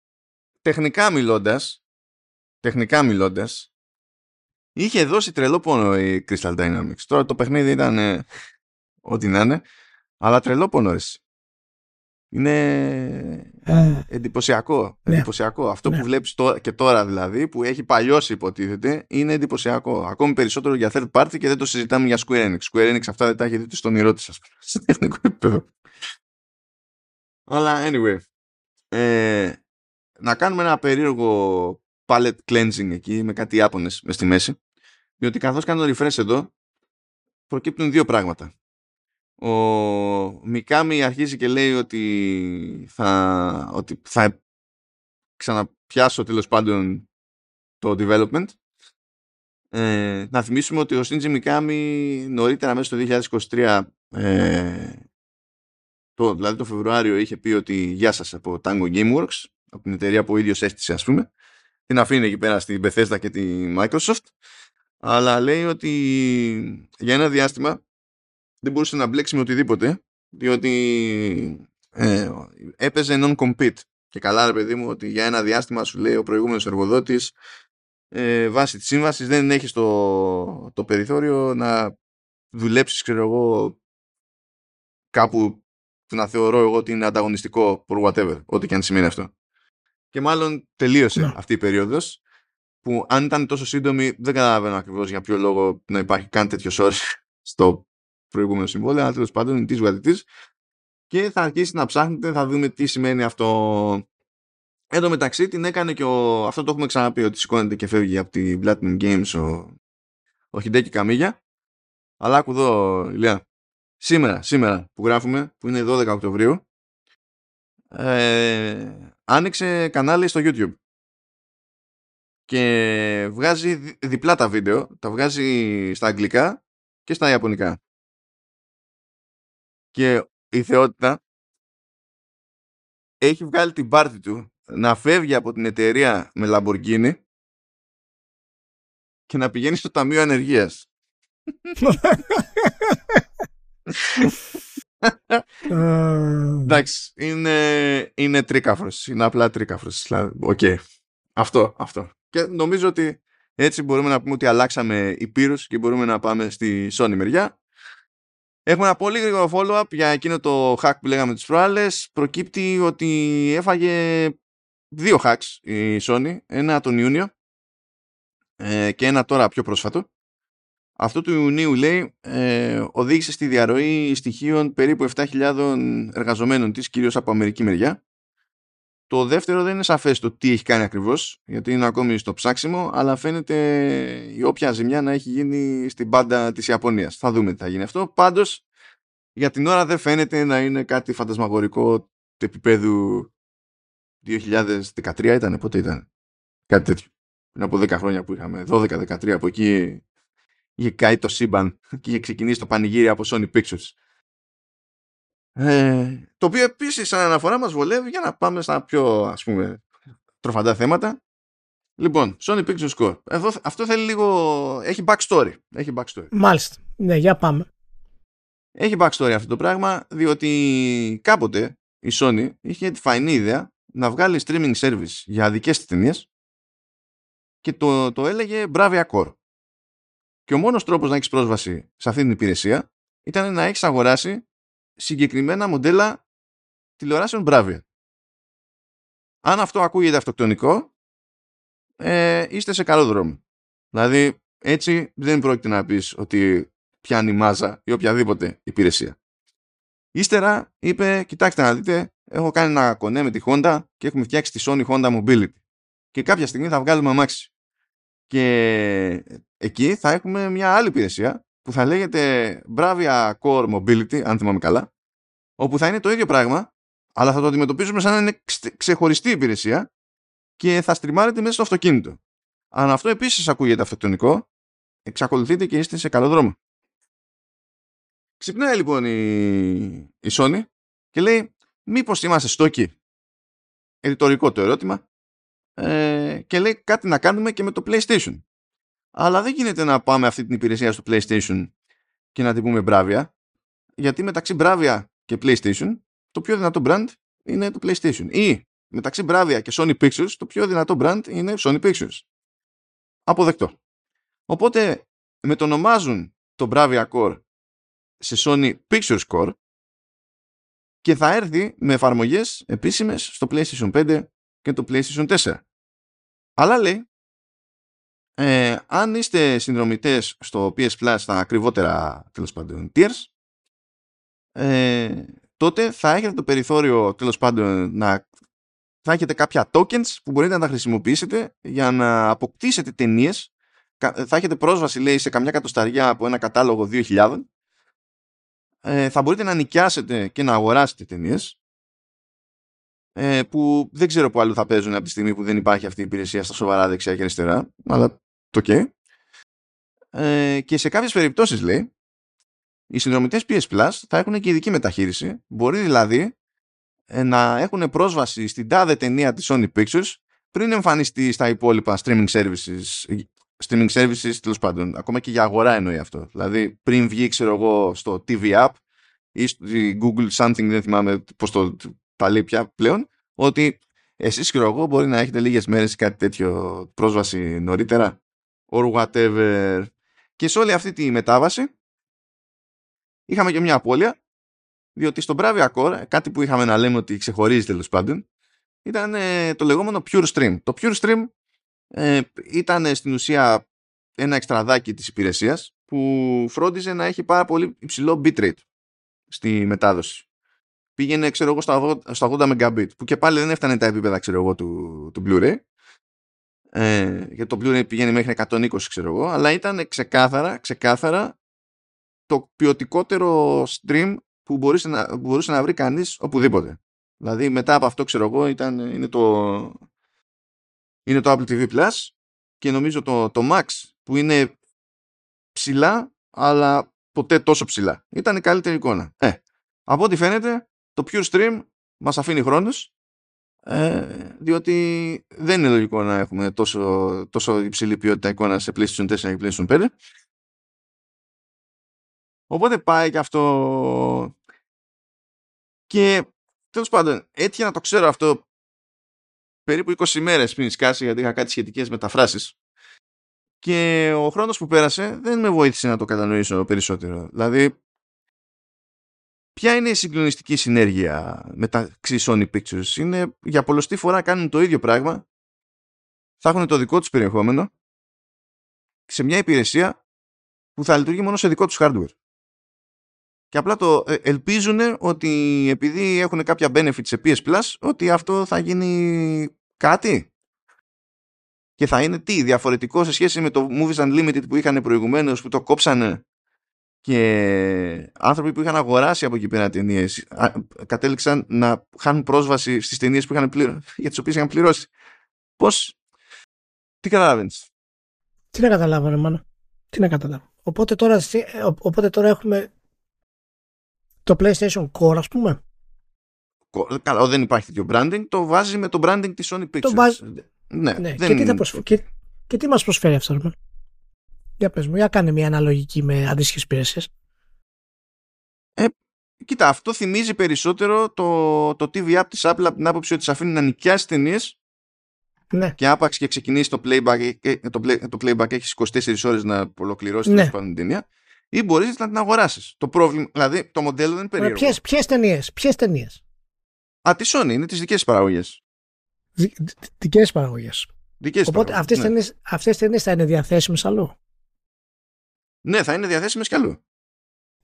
τεχνικά μιλώντας, τεχνικά μιλώντας, είχε δώσει τρελό πόνο η Crystal Dynamics. Τώρα το παιχνίδι ήταν ε, ό,τι να είναι, αλλά τρελό πόνο είναι εντυπωσιακό. Ναι. εντυπωσιακό. Αυτό ναι. που βλέπεις και τώρα δηλαδή, που έχει παλιώσει υποτίθεται, είναι εντυπωσιακό. Ακόμη περισσότερο για third party και δεν το συζητάμε για Square Enix. Square Enix αυτά δεν τα έχει δει στον όνειρό της, σε τεχνικό επίπεδο. Αλλά anyway, ε, να κάνουμε ένα περίεργο palette cleansing εκεί με κάτι Ιάπωνες μες στη μέση. Διότι καθώς κάνω refresh εδώ, προκύπτουν δύο πράγματα. Ο Μικάμι αρχίζει και λέει ότι θα, ότι θα ξαναπιάσω τέλος πάντων το development. Ε, να θυμίσουμε ότι ο Shinji Μικάμι νωρίτερα μέσα στο 2023 ε, το, δηλαδή το Φεβρουάριο είχε πει ότι γεια σας από Tango Gameworks από την εταιρεία που ο ίδιος έστησε ας πούμε την αφήνει εκεί πέρα στην Bethesda και τη Microsoft αλλά λέει ότι για ένα διάστημα δεν μπορούσε να μπλέξει με οτιδήποτε διότι ε, έπαιζε non-compete και καλά ρε παιδί μου ότι για ένα διάστημα σου λέει ο προηγούμενος εργοδότης ε, βάσει της σύμβασης δεν έχεις το, το περιθώριο να δουλέψεις ξέρω εγώ κάπου που να θεωρώ εγώ ότι είναι ανταγωνιστικό for whatever, ό,τι και αν σημαίνει αυτό. Και μάλλον τελείωσε ναι. αυτή η περίοδος που αν ήταν τόσο σύντομη δεν καταλαβαίνω ακριβώς για ποιο λόγο να υπάρχει καν τέτοιος όρο στο προηγούμενο συμβόλαιο, αλλά τέλος πάντων είναι της γουαδιτής και θα αρχίσει να ψάχνετε, θα δούμε τι σημαίνει αυτό. Εν τω μεταξύ την έκανε και ο, αυτό το έχουμε ξαναπεί ότι σηκώνεται και φεύγει από τη Platinum Games ο, ο Χιντέκη Καμίγια. Αλλά άκου εδώ, Ηλία. Σήμερα, σήμερα που γράφουμε, που είναι 12 Οκτωβρίου, ε, άνοιξε κανάλι στο YouTube και βγάζει διπλά τα βίντεο, τα βγάζει στα αγγλικά και στα ιαπωνικά. Και η θεότητα έχει βγάλει την πάρτη του να φεύγει από την εταιρεία με Lamborghini και να πηγαίνει στο Ταμείο Ανεργίας. Εντάξει, είναι, είναι τρίκαφρος. Είναι απλά τρίκαφρος. Δηλαδή, οκ. Αυτό, αυτό. Και νομίζω ότι έτσι μπορούμε να πούμε ότι αλλάξαμε υπήρους και μπορούμε να πάμε στη Sony μεριά. Έχουμε ένα πολύ γρήγορο follow-up για εκείνο το hack που λέγαμε τις προάλλες. Προκύπτει ότι έφαγε δύο hacks η Sony. Ένα τον Ιούνιο ε, και ένα τώρα πιο πρόσφατο. Αυτό του Ιουνίου λέει ε, οδήγησε στη διαρροή στοιχείων περίπου 7.000 εργαζομένων της, κυρίως από αμερική μεριά. Το δεύτερο δεν είναι σαφές το τι έχει κάνει ακριβώς, γιατί είναι ακόμη στο ψάξιμο, αλλά φαίνεται η όποια ζημιά να έχει γίνει στην πάντα της Ιαπωνίας. Θα δούμε τι θα γίνει αυτό. Πάντως, για την ώρα δεν φαίνεται να είναι κάτι φαντασμαγορικό του επίπεδου 2013 ήταν, πότε ήταν; Κάτι τέτοιο. Πριν από 10 χρόνια που είχαμε, 12-13 από εκεί είχε καεί το σύμπαν και είχε ξεκινήσει το πανηγύρι από Sony Pictures. Ε, το οποίο επίσης σαν αναφορά μας βολεύει για να πάμε στα πιο ας πούμε τροφαντά θέματα. Λοιπόν, Sony Pictures Core. Εδώ, αυτό θέλει λίγο... Έχει backstory. Έχει backstory. Μάλιστα. Ναι, για πάμε. Έχει backstory αυτό το πράγμα, διότι κάποτε η Sony είχε τη φαϊνή ιδέα να βγάλει streaming service για δικές ταινίες και το, το έλεγε Bravia Core. Και ο μόνος τρόπος να έχεις πρόσβαση σε αυτή την υπηρεσία ήταν να έχεις αγοράσει συγκεκριμένα μοντέλα τηλεοράσεων Bravia. Αν αυτό ακούγεται αυτοκτονικό, ε, είστε σε καλό δρόμο. Δηλαδή, έτσι δεν πρόκειται να πεις ότι πιάνει μάζα ή οποιαδήποτε υπηρεσία. Ύστερα είπε, κοιτάξτε να δείτε, έχω κάνει ένα κονέ με τη Honda και έχουμε φτιάξει τη Sony Honda Mobility. Και κάποια στιγμή θα βγάλουμε αμάξι. Και εκεί θα έχουμε μια άλλη υπηρεσία που θα λέγεται Bravia Core Mobility, αν θυμάμαι καλά, όπου θα είναι το ίδιο πράγμα, αλλά θα το αντιμετωπίζουμε σαν να είναι ξεχωριστή υπηρεσία και θα στριμάρετε μέσα στο αυτοκίνητο. Αν αυτό επίσης ακούγεται αυτοκτονικό, εξακολουθείτε και είστε σε καλό δρόμο. Ξυπνάει λοιπόν η, η Sony και λέει μήπως είμαστε στόκοι; Ερητορικό το ερώτημα. Ε, και λέει κάτι να κάνουμε και με το PlayStation. Αλλά δεν γίνεται να πάμε αυτή την υπηρεσία στο PlayStation και να την πούμε Bravia, γιατί μεταξύ Bravia και PlayStation το πιο δυνατό brand είναι το PlayStation. Ή μεταξύ Bravia και Sony Pictures το πιο δυνατό brand είναι Sony Pictures. Αποδεκτό. Οπότε μετονομάζουν το Bravia Core σε Sony Pictures Core και θα έρθει με εφαρμογές επίσημες στο PlayStation 5 και το PlayStation 4. Αλλά λέει ε, αν είστε συνδρομητές στο PS Plus στα ακριβότερα τέλος πάντων tiers, ε, τότε θα έχετε το περιθώριο τέλος πάντων να θα έχετε κάποια tokens που μπορείτε να τα χρησιμοποιήσετε για να αποκτήσετε ταινίες. Θα έχετε πρόσβαση, λέει, σε καμιά κατοσταριά από ένα κατάλογο 2.000. Ε, θα μπορείτε να νοικιάσετε και να αγοράσετε ταινίες. Ε, που δεν ξέρω που άλλο θα παίζουν από τη στιγμή που δεν υπάρχει αυτή η υπηρεσία στα σοβαρά δεξιά και αριστερά. Αλλά το okay. Ε, και σε κάποιες περιπτώσεις λέει οι συνδρομητές PS Plus θα έχουν και ειδική μεταχείριση. Μπορεί δηλαδή ε, να έχουν πρόσβαση στην τάδε ταινία της Sony Pictures πριν εμφανιστεί στα υπόλοιπα streaming services streaming services τέλος πάντων ακόμα και για αγορά εννοεί αυτό δηλαδή πριν βγει ξέρω εγώ στο TV App ή στο Google something δεν θυμάμαι πως το τα λέει πια πλέον ότι εσείς ξέρω εγώ μπορεί να έχετε λίγες μέρες κάτι τέτοιο πρόσβαση νωρίτερα or whatever και σε όλη αυτή τη μετάβαση είχαμε και μια απώλεια διότι στο Bravia Core κάτι που είχαμε να λέμε ότι ξεχωρίζει τέλος πάντων ήταν ε, το λεγόμενο Pure Stream. Το Pure Stream ε, ήταν στην ουσία ένα εξτραδάκι της υπηρεσίας που φρόντιζε να έχει πάρα πολύ υψηλό bitrate στη μετάδοση. Πήγαινε, ξέρω εγώ, στα 80 Mbit, που και πάλι δεν έφτανε τα επίπεδα, ξέρω εγώ, του, του Blu-ray. Ε, γιατί το Blu-ray πηγαίνει μέχρι 120, ξέρω εγώ, αλλά ήταν ξεκάθαρα, ξεκάθαρα το ποιοτικότερο stream που μπορούσε να, μπορούσε να βρει κανείς οπουδήποτε. Δηλαδή μετά από αυτό ξέρω εγώ ήταν, είναι, το, είναι το Apple TV Plus και νομίζω το, το Max που είναι ψηλά αλλά ποτέ τόσο ψηλά. Ήταν η καλύτερη εικόνα. Ε, από ό,τι φαίνεται το Pure Stream μας αφήνει χρόνος ε, διότι δεν είναι λογικό να έχουμε τόσο, τόσο υψηλή ποιότητα εικόνα σε PlayStation 4 και PlayStation 5 Οπότε πάει και αυτό. Και τέλος πάντων, έτυχε να το ξέρω αυτό περίπου 20 μέρε πριν σκάσει, γιατί είχα κάτι σχετικές μεταφράσεις. Και ο χρόνος που πέρασε δεν με βοήθησε να το κατανοήσω περισσότερο. Δηλαδή, ποια είναι η συγκλονιστική συνέργεια μεταξύ Sony Pictures; Είναι για πολλωστή φορά κάνουν το ίδιο πράγμα. Θα έχουν το δικό τους περιεχόμενο σε μια υπηρεσία που θα λειτουργεί μόνο σε δικό τους hardware και απλά το ε, ελπίζουν ότι επειδή έχουν κάποια benefits σε PS Plus ότι αυτό θα γίνει κάτι και θα είναι τι διαφορετικό σε σχέση με το Movies Unlimited που είχαν προηγουμένως που το κόψανε; Και άνθρωποι που είχαν αγοράσει από εκεί πέρα ταινίες κατέληξαν να χάνουν πρόσβαση στις ταινίες που είχαν πληρω... για τις οποίες είχαν πληρώσει. Πώς, τι καταλαβαίνεις; Τι να καταλάβω ρε μάνα. Τι να καταλάβω. Οπότε τώρα, ε, οπότε τώρα έχουμε το PlayStation Core, ας πούμε. Καλά, δεν υπάρχει τέτοιο branding. Το βάζει με το branding της Sony Pictures. Το βάζει... Ναι, ναι. Δεν... Και, τι θα προσφ... και, και τι μας προσφέρει αυτό, Για πες μου, για κάνε μια αναλογική με αντίστοιχες υπηρεσίες. Ε, κοίτα, αυτό θυμίζει περισσότερο το, το TV app της Apple από την άποψη ότι σε αφήνει να νοικιάσει ταινίες. Ναι. Και άπαξ και ξεκινήσει το playback, ε, το, play, το playback έχεις 24 ώρες να ολοκληρώσεις ναι. την ταινία ή μπορείς να την αγοράσεις. Το πρόβλημα, δηλαδή το μοντέλο δεν είναι περίεργο. Ποιες ταινίες, ποιες ταινίες; Α, τη Sony, είναι τις δικές παραγωγές. Δικές παραγωγές. Οπότε αυτές ναι. τις ταινίες θα είναι διαθέσιμες αλλού; Ναι, θα είναι διαθέσιμες κι αλλού.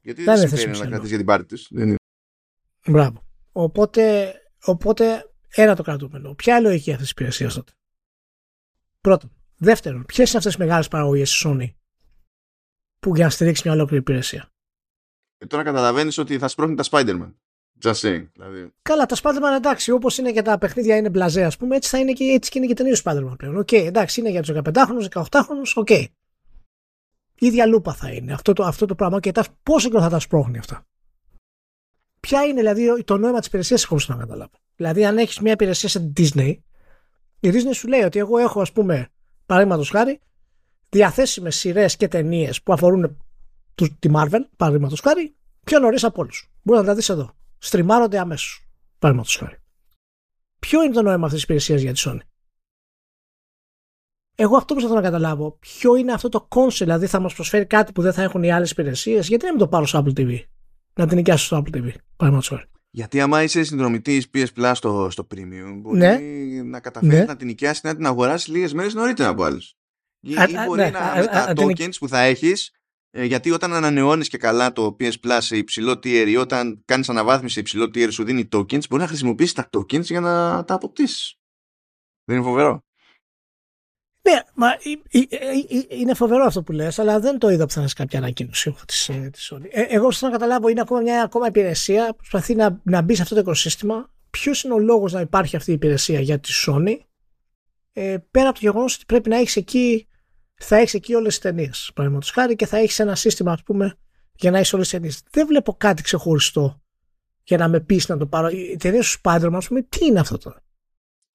Γιατί θα δεν συμβαίνει να κρατήσεις για την πάρτη της. Είναι... Μπράβο. Οπότε, οπότε ένα το κρατούμενο. Ποια είναι η λογική αυτής της υπηρεσίας τότε; Πρώτον. Δεύτερον, ποιες είναι αυτές τις μεγάλες παραγωγές της Sony που για να στηρίξει μια ολόκληρη υπηρεσία; Ε, τώρα καταλαβαίνεις ότι θα σπρώχνει τα Spider-Man. Just saying. Δηλαδή. Καλά, τα Spider-Man εντάξει, όπως είναι και τα παιχνίδια είναι μπλαζέ, ας πούμε, έτσι, θα είναι και, έτσι και είναι και ταινίες Spider-Man πλέον. OK, okay, εντάξει, είναι για τους 15χρονους, 18χρονους, OK. Okay. Ίδια λούπα θα είναι αυτό το, αυτό το πράγμα και πόσο καιρό θα τα σπρώχνει αυτά. Ποια είναι δηλαδή το νόημα της υπηρεσίας, έχω να καταλάβω. Δηλαδή, αν έχεις μια υπηρεσία σε Disney, η Disney σου λέει ότι εγώ έχω, ας πούμε, παραδείγματος χάρη, διαθέσιμες σειρές και ταινίες που αφορούν τη Marvel, παραδείγματος χάρη, πιο νωρίς από όλους. Μπορείς να τα δεις εδώ. Στριμάρονται αμέσως. Παραδείγματος χάρη. Ποιο είναι το νόημα αυτής της υπηρεσίας για τη Sony; Εγώ αυτό που θέλω να καταλάβω. Ποιο είναι αυτό το console, δηλαδή θα μας προσφέρει κάτι που δεν θα έχουν οι άλλες υπηρεσίες, γιατί να μην το πάρω στο Apple TV. Να την νοικιάσω στο Apple TV. Παραδείγματος χάρη. Γιατί άμα είσαι συνδρομητής PS Plus στο, στο Premium, μπορεί ναι. να καταφέρεις ναι. να την νοικιάσεις να την αγοράσεις λίγες μέρες νωρίτερα από άλλους. Ή, μπορεί να, με τα tokens που θα έχεις Ε, γιατί όταν ανανεώνεις και καλά το PS Plus σε υψηλό tier ή όταν κάνεις αναβάθμιση σε υψηλό tier σου δίνει tokens, μπορεί να χρησιμοποιήσεις τα tokens για να τα αποκτήσεις. Δεν είναι φοβερό. Ναι, μα είναι φοβερό αυτό που λες, αλλά δεν το είδα που θα είναι κάποια ανακοίνωση της, ε, της Sony. Ε, εγώ θέλω να καταλάβω, είναι ακόμα μια ακόμα υπηρεσία που προσπαθεί να, να μπει σε αυτό το οικοσύστημα. Ποιος είναι ο λόγος να υπάρχει αυτή η υπηρεσία για τη Sony, ε, πέρα από το γεγονός ότι πρέπει να έχεις εκεί θα έχεις εκεί όλες τις ταινίες. Παραδείγματος χάρη και θα έχεις ένα σύστημα, ας πούμε, για να έχεις όλες τις ταινίες. Δεν βλέπω κάτι ξεχωριστό για να με πει να το πάρω. Η ταινία σου Spider-Man, ας πούμε, τι είναι αυτό τώρα;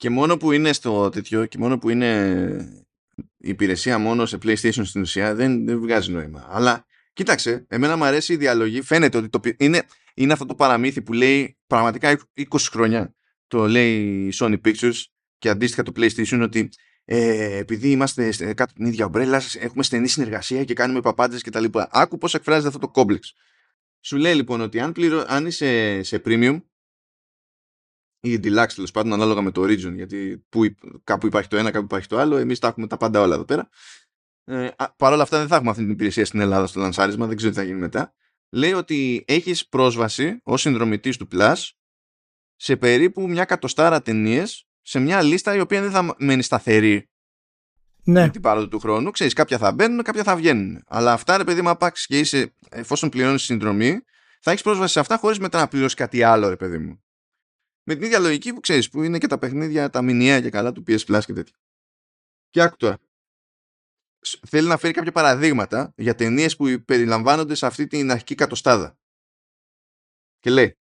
Και μόνο που είναι στο τέτοιο, και μόνο που είναι η υπηρεσία μόνο σε PlayStation στην ουσία, δεν, δεν βγάζει νόημα. Αλλά κοίταξε, εμένα μου αρέσει η διαλογή. Φαίνεται ότι το, είναι, είναι αυτό το παραμύθι που λέει πραγματικά 20 χρόνια. Το λέει η Sony Pictures και αντίστοιχα το PlayStation ότι ε, επειδή είμαστε κάτω την ίδια ομπρέλα, έχουμε στενή συνεργασία και κάνουμε παπάντε κτλ. Άκου πώς εκφράζεται αυτό το κόμπλεξ. Σου λέει λοιπόν ότι αν, πληρω... αν είσαι σε premium ή deluxe τέλος πάντων, ανάλογα με το region, γιατί που, κάπου υπάρχει το ένα, κάπου υπάρχει το άλλο, εμείς τα έχουμε τα πάντα όλα εδώ πέρα. Ε, Παρ' όλα αυτά δεν θα έχουμε αυτή την υπηρεσία στην Ελλάδα στο λανσάρισμα, δεν ξέρω τι θα γίνει μετά. Λέει ότι έχεις πρόσβαση ως συνδρομητής του Plus σε περίπου μια κατοστάρα ταινίες σε μια λίστα η οποία δεν θα μένει σταθερή ναι. με την πάροδο του χρόνου. Ξέρεις, κάποια θα μπαίνουν, κάποια θα βγαίνουν. Αλλά αυτά, ρε παιδί μου, απάξει και είσαι, εφόσον πληρώνεις συνδρομή, θα έχεις πρόσβαση σε αυτά χωρίς μετά να πληρώσεις κάτι άλλο, ρε παιδί μου. Με την ίδια λογική που ξέρεις, που είναι και τα παιχνίδια, τα μηνιαία και καλά του PS Plus και τέτοια. Και άκου τώρα. Θέλει να φέρει κάποια παραδείγματα για ταινίες που περιλαμβάνονται σε αυτή την αρχική κατοστάδα. Και λέει.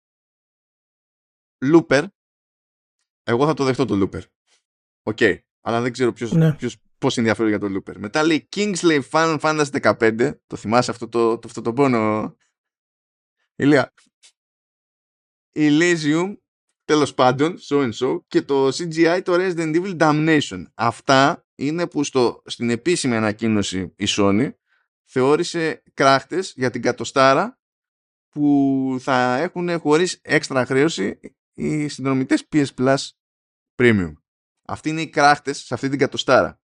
Looper εγώ θα το δεχτώ το Looper. OK. Okay. Αλλά δεν ξέρω ποιος, ναι. ποιος, πώς ενδιαφέρει για το Looper. Μετά λέει Kingsglaive Final Fantasy 15. Το θυμάσαι αυτό το, το, αυτό το πόνο; Ηλία. Elysium τέλος πάντων, so and so, και το CGI το Resident Evil Damnation. Αυτά είναι που στο, στην επίσημη ανακοίνωση η Sony θεώρησε κράχτες για την κατοστάρα που θα έχουν χωρίς έξτρα χρέωση οι συνδρομητές PS Plus Premium. Αυτοί είναι οι κράχτες σε αυτή την κατοστάρα.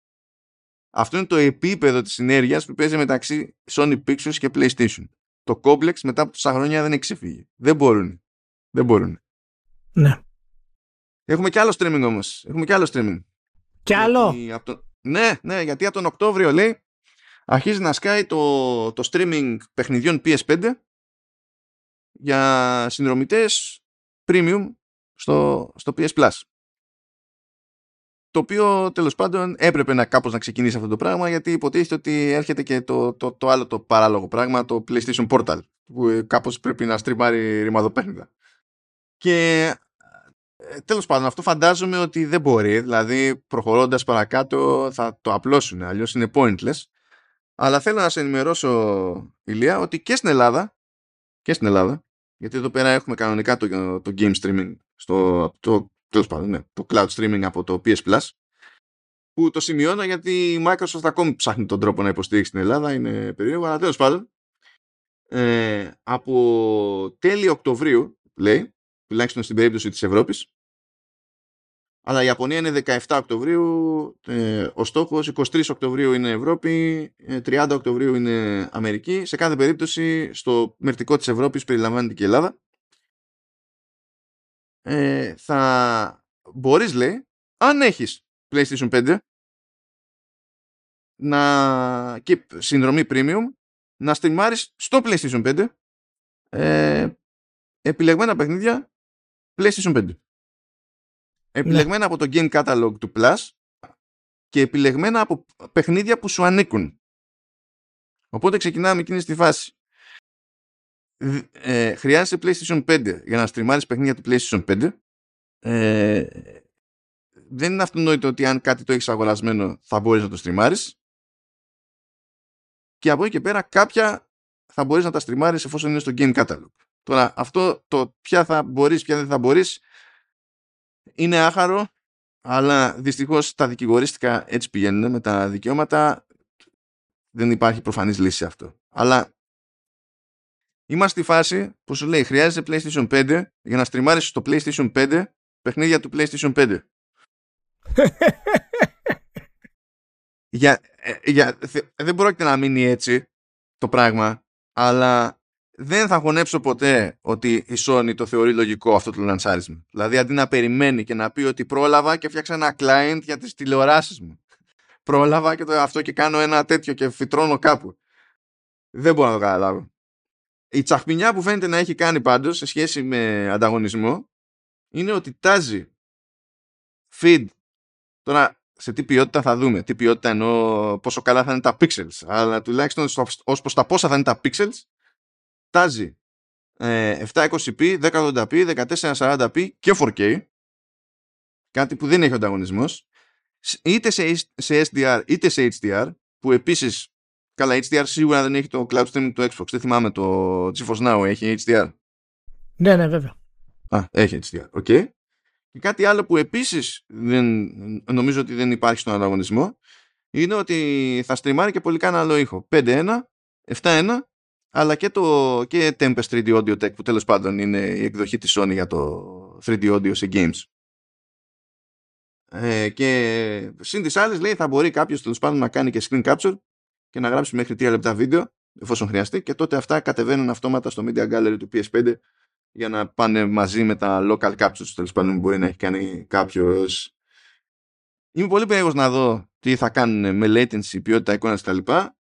Αυτό είναι το επίπεδο της συνέργειας που παίζει μεταξύ Sony Pictures και PlayStation. Το Complex μετά από τόσα χρόνια δεν έχει ξεφύγει. Δεν μπορούν. Δεν μπορούν. Ναι. Έχουμε και άλλο streaming όμως. Έχουμε και άλλο streaming. Κι άλλο; Ναι, ναι, γιατί από τον Οκτώβριο λέει αρχίζει να σκάει το, το streaming παιχνιδιών PS5 για συνδρομητές premium στο, στο PS Plus. Το οποίο τέλος πάντων έπρεπε να κάπως να ξεκινήσει αυτό το πράγμα γιατί υποτίθεται ότι έρχεται και το, το, το άλλο το παράλογο πράγμα, το PlayStation Portal που κάπως πρέπει να στριμάρει ρημαδοπέχνιδα. Και ε, τέλος πάντων αυτό φαντάζομαι ότι δεν μπορεί, δηλαδή προχωρώντας παρακάτω θα το απλώσουν, αλλιώς είναι pointless. Αλλά θέλω να σε ενημερώσω, Ηλία, ότι και στην Ελλάδα, και στην Ελλάδα, γιατί εδώ πέρα έχουμε κανονικά το, το game streaming στο το, τέλος πάντων, ναι, το cloud streaming από το PS Plus που το σημειώνω γιατί η Microsoft ακόμη ψάχνει τον τρόπο να υποστηρίξει στην Ελλάδα είναι περίεργο, αλλά τέλος πάντων ε, από τέλη Οκτωβρίου λέει, τουλάχιστον στην περίπτωση της Ευρώπης αλλά η Ιαπωνία είναι 17 Οκτωβρίου, ε, ο στόχος 23 Οκτωβρίου είναι Ευρώπη, 30 ε, Οκτωβρίου είναι Αμερική. Σε κάθε περίπτωση στο μερτικό της Ευρώπης περιλαμβάνεται και η Ελλάδα. Ε, θα μπορείς λέει, αν έχεις PlayStation 5 να, και συνδρομή premium, να στριμάρεις στο PlayStation 5 ε, επιλεγμένα παιχνίδια PlayStation 5 επιλεγμένα ναι. από το Game Catalog του Plus και επιλεγμένα από παιχνίδια που σου ανήκουν. Οπότε ξεκινάμε εκείνη στη φάση. Ε, χρειάζεσαι PlayStation 5 για να στριμάρεις παιχνίδια του PlayStation 5. Ε, δεν είναι αυτονόητο ότι αν κάτι το έχεις αγορασμένο θα μπορείς να το στριμάρεις. Και από εκεί και πέρα κάποια θα μπορείς να τα στριμάρεις εφόσον είναι στο Game Catalog. Τώρα αυτό το ποια θα μπορείς, ποια δεν θα μπορείς είναι άχαρο, αλλά δυστυχώς τα δικηγορίστικα έτσι πηγαίνουν με τα δικαιώματα. Δεν υπάρχει προφανής λύση σε αυτό. Αλλά είμαστε στη φάση που σου λέει χρειάζεται PlayStation 5 για να στριμάρεις στο PlayStation 5 παιχνίδια του PlayStation 5. για, ε, για, δεν πρόκειται να μείνει έτσι το πράγμα, αλλά δεν θα χωνέψω ποτέ ότι η Sony το θεωρεί λογικό αυτό το λανσάρισμα. Δηλαδή αντί να περιμένει και να πει ότι πρόλαβα και φτιάξα ένα client για τις τηλεοράσεις μου. Πρόλαβα και το αυτό και κάνω ένα τέτοιο και φυτρώνω κάπου. Δεν μπορώ να το καταλάβω. Η τσαχπινιά που φαίνεται να έχει κάνει πάντως σε σχέση με ανταγωνισμό είναι ότι τάζει feed τώρα σε τι ποιότητα θα δούμε. Τι ποιότητα εννοώ πόσο καλά θα είναι τα pixels. Αλλά τουλάχιστον ως προς τα πόσα θα είναι τα pixels τάζει 720p, 1080p, 1440p και 4K κάτι που δεν έχει ανταγωνισμός. Είτε σε, σε SDR είτε σε HDR που επίσης καλά HDR σίγουρα δεν έχει το cloud streaming του Xbox. Δεν θυμάμαι το GeForce Now έχει HDR ναι ναι βέβαια. Α, έχει HDR, OK. Okay. και κάτι άλλο που επίσης δεν, νομίζω ότι δεν υπάρχει στον ανταγωνισμό είναι ότι θα στριμάρει και πολυκάναλο ήχο. 5.1, 7.1 αλλά και, το, και Tempest 3D Audio Tech που τέλος πάντων είναι η εκδοχή της Sony για το 3D Audio σε games. Ε, και συν τις άλλες λέει θα μπορεί κάποιος τέλος πάντων να κάνει και screen capture και να γράψει μέχρι 3 λεπτά βίντεο εφόσον χρειαστεί και τότε αυτά κατεβαίνουν αυτόματα στο Media Gallery του PS5 για να πάνε μαζί με τα local captures τέλος πάντων που μπορεί να έχει κάνει κάποιος. Είμαι πολύ περίεργος να δω τι θα κάνουν με latency, ποιότητα εικόνας κτλ.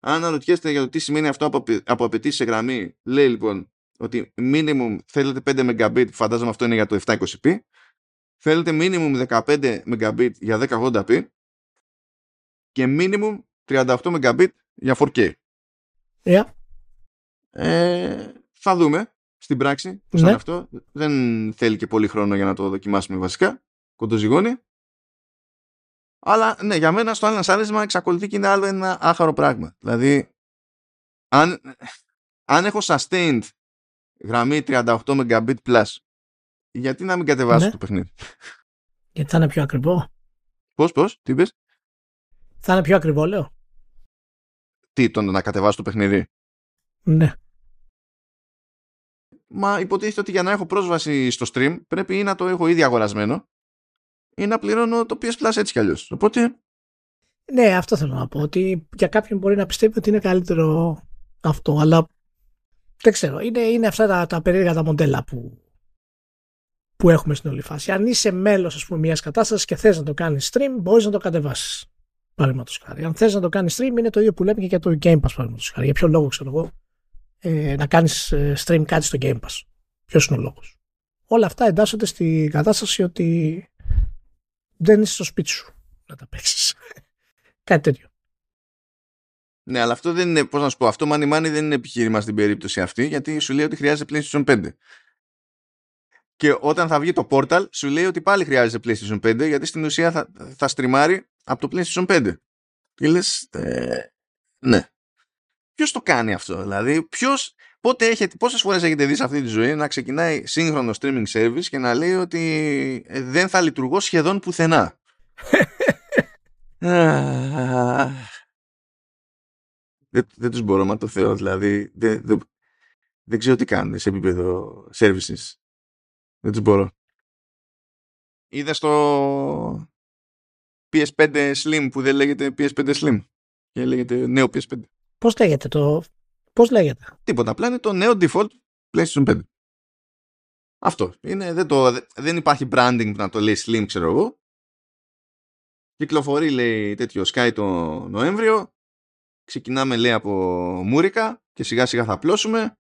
Αν αναρωτιέστε για το τι σημαίνει αυτό από, από απαιτήσεις σε γραμμή, λέει λοιπόν ότι minimum θέλετε 5 Mbit, φαντάζομαι αυτό είναι για το 720p, θέλετε minimum 15 Mbit για 1080p και minimum 38 Mbit για 4K. Yeah. Ε, θα δούμε στην πράξη πώς ναι. αυτό. Δεν θέλει και πολύ χρόνο για να το δοκιμάσουμε βασικά. Κοντοζυγώνει. Αλλά ναι, για μένα στο άλλο άρεσμα εξακολουθεί και είναι άλλο ένα άχαρο πράγμα. Δηλαδή, αν, αν έχω sustained γραμμή 38 Mbit plus, γιατί να μην κατεβάσω ναι. το παιχνίδι; Γιατί θα είναι πιο ακριβό; Πώς, πώς, τι είπες; Θα είναι πιο ακριβό, λέω. Τι, το να κατεβάσω το παιχνίδι; Ναι. Μα υποτίθεται ότι για να έχω πρόσβαση στο stream πρέπει ή να το έχω ήδη αγορασμένο ή να πληρώνω το PS Plus έτσι κι αλλιώς. Οπότε... Ναι, αυτό θέλω να πω. Ότι για κάποιον μπορεί να πιστεύει ότι είναι καλύτερο αυτό, αλλά δεν ξέρω. Είναι, είναι αυτά τα, τα περίεργα τα μοντέλα που, που έχουμε στην όλη φάση. Αν είσαι μέλος μιας κατάστασης και θες να το κάνεις stream, μπορείς να το κατεβάσεις. Παραδείγματος χάρη. Αν θες να το κάνεις stream, είναι το ίδιο που λέμε και για το Game Pass. Παραδείγματος χάρη. Για ποιο λόγο ξέρω εγώ ε, να κάνεις ε, stream κάτι στο Game Pass. Ποιος είναι ο λόγος. Όλα αυτά εντάσσονται στην κατάσταση ότι δεν είσαι στο σπίτι σου να τα παίξεις. Κάτι τέτοιο. Ναι, αλλά αυτό δεν είναι, πώς να σου πω, αυτό money money δεν είναι επιχείρημα στην περίπτωση αυτή, γιατί σου λέει ότι χρειάζεται PlayStation 5. Και όταν θα βγει το Portal, σου λέει ότι πάλι χρειάζεται PlayStation 5, γιατί στην ουσία θα, θα στριμάρει από το PlayStation 5. Και λες, ε, ναι. Ποιος το κάνει αυτό, δηλαδή, ποιος. Πότε έχετε, πόσες φορές έχετε δει σε αυτή τη ζωή να ξεκινάει σύγχρονο streaming service και να λέει ότι ε, δεν θα λειτουργώ σχεδόν πουθενά; δεν, δεν τους μπορώ, μα το Θεό, δηλαδή δεν, δεν, δεν ξέρω τι κάνουν σε επίπεδο services. Δεν τους μπορώ. Είδα στο PS5 Slim που δεν λέγεται PS5 Slim και λέγεται νέο PS5. Πώς λέγεται το Πώς λέγεται; Τίποτα. Απλά είναι το νέο default PlayStation 5. Αυτό. Είναι, δεν, το, δεν υπάρχει branding που να το λέει slim, ξέρω εγώ. Κυκλοφορεί, λέει, τέτοιο Sky το Νοέμβριο. Ξεκινάμε, λέει, από Μούρικα και σιγά σιγά θα απλώσουμε.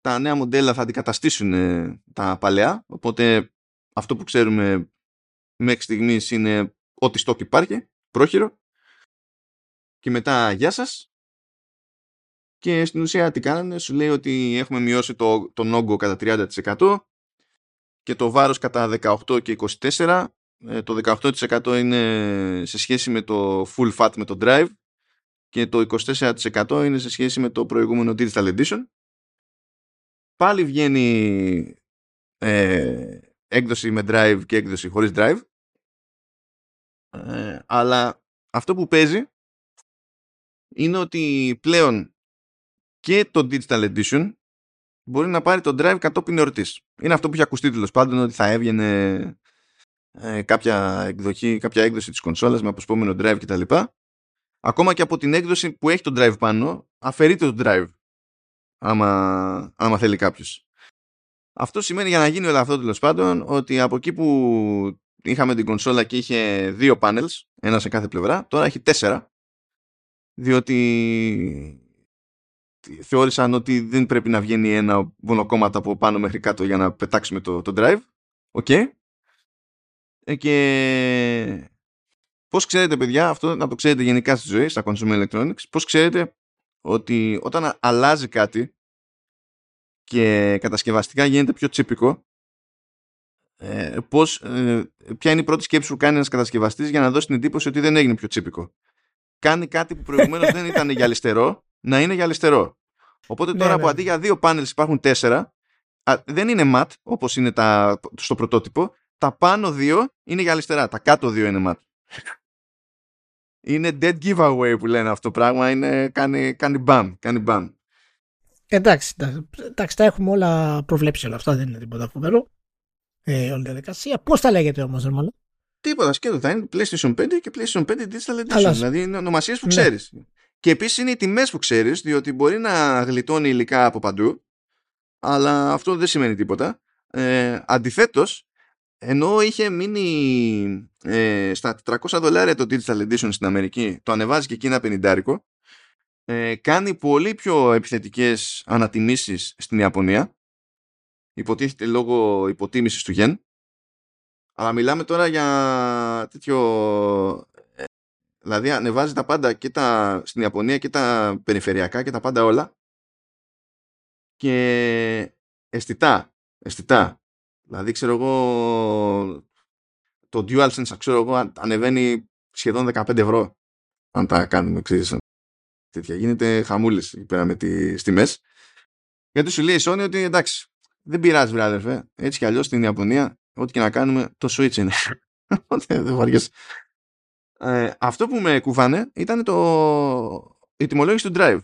Τα νέα μοντέλα θα αντικαταστήσουν ε, τα παλαιά. Οπότε αυτό που ξέρουμε μέχρι στιγμής είναι ό,τι stock υπάρχει, πρόχειρο. Και μετά, γεια σας και στην ουσία τι κάνανε, σου λέει ότι έχουμε μειώσει το, τον όγκο κατά 30% και το βάρος κατά 18 και 24. Ε, το 18% είναι σε σχέση με το full fat με το drive και το 24% είναι σε σχέση με το προηγούμενο digital edition. Πάλι βγαίνει ε, έκδοση με drive και έκδοση χωρίς drive. Ε, αλλά αυτό που παίζει είναι ότι πλέον και το Digital Edition μπορεί να πάρει το drive κατόπιν εορτής. Είναι αυτό που έχει ακουστεί τέλος πάντων ότι θα έβγαινε ε, κάποια εκδοχή, κάποια έκδοση της κονσόλας με αποσπόμενο drive κτλ. ακόμα και από την έκδοση που έχει το drive πάνω, αφαιρείται το drive. Άμα, άμα θέλει κάποιος. Αυτό σημαίνει για να γίνει όλο αυτό τέλος πάντων ότι από εκεί που είχαμε την κονσόλα και είχε δύο panels, ένα σε κάθε πλευρά, τώρα έχει τέσσερα. Διότι θεώρησαν ότι δεν πρέπει να βγαίνει ένα μονοκόμματο από πάνω μέχρι κάτω για να πετάξουμε το, το drive. OK. Okay. Ε, και πώς ξέρετε παιδιά, αυτό να το ξέρετε γενικά στη ζωή, στα consumer electronics, πώς ξέρετε ότι όταν αλλάζει κάτι και κατασκευαστικά γίνεται πιο τσίπικο, ε, πώς, ε, ποια είναι η πρώτη σκέψη που κάνει ένας κατασκευαστής για να δώσει την εντύπωση ότι δεν έγινε πιο τσίπικο. Κάνει κάτι που προηγουμένως δεν ήταν για αριστερό, να είναι για αριστερό. Οπότε τώρα ναι, που ναι. αντί για δύο πάνελς υπάρχουν τέσσερα, δεν είναι mat όπως είναι τα, στο πρωτότυπο, τα πάνω δύο είναι για αριστερά, τα κάτω δύο είναι mat. Είναι dead giveaway που λένε αυτό το πράγμα, είναι, κάνει, κάνει bam, κάνει bam. Εντάξει, εντάξει, τα έχουμε όλα προβλέψει όλα αυτά, δεν είναι τίποτα φοβερό. Ε, όλη η διαδικασία. Πώς τα λέγεται όμως, Ρωμανό. Τίποτα, σκέτο. Θα είναι PlayStation 5 και PlayStation 5 Digital Edition. Δηλαδή είναι ονομασίες που ναι. ξέρεις. Και επίσης είναι οι τιμές που ξέρεις, διότι μπορεί να γλιτώνει υλικά από παντού, αλλά αυτό δεν σημαίνει τίποτα. Ε, Αντιθέτως, ενώ είχε μείνει ε, στα 400 δολάρια το Digital Edition στην Αμερική, το ανεβάζει και εκεί ένα πενιντάρικο, ε, κάνει πολύ πιο επιθετικές ανατιμήσεις στην Ιαπωνία, υποτίθεται λόγω υποτίμησης του γεν, αλλά μιλάμε τώρα για τέτοιο Δηλαδή ανεβάζει τα πάντα και τα, στην Ιαπωνία και τα περιφερειακά και τα πάντα όλα και αισθητά, αισθητά. Δηλαδή ξέρω εγώ το DualSense ξέρω εγώ ανεβαίνει σχεδόν 15 ευρώ αν τα κάνουμε ξέρεις τέτοια. Γίνεται χαμούλες εκεί πέρα με τις τιμές. Γιατί σου λέει η Sony ότι εντάξει δεν πειράζει βρε αδερφέ έτσι κι αλλιώς στην Ιαπωνία ό,τι και να κάνουμε το Switch είναι. δεν βαριέσαι. Ε, αυτό που με κουβάνε ήταν το... η τιμολόγηση του Drive.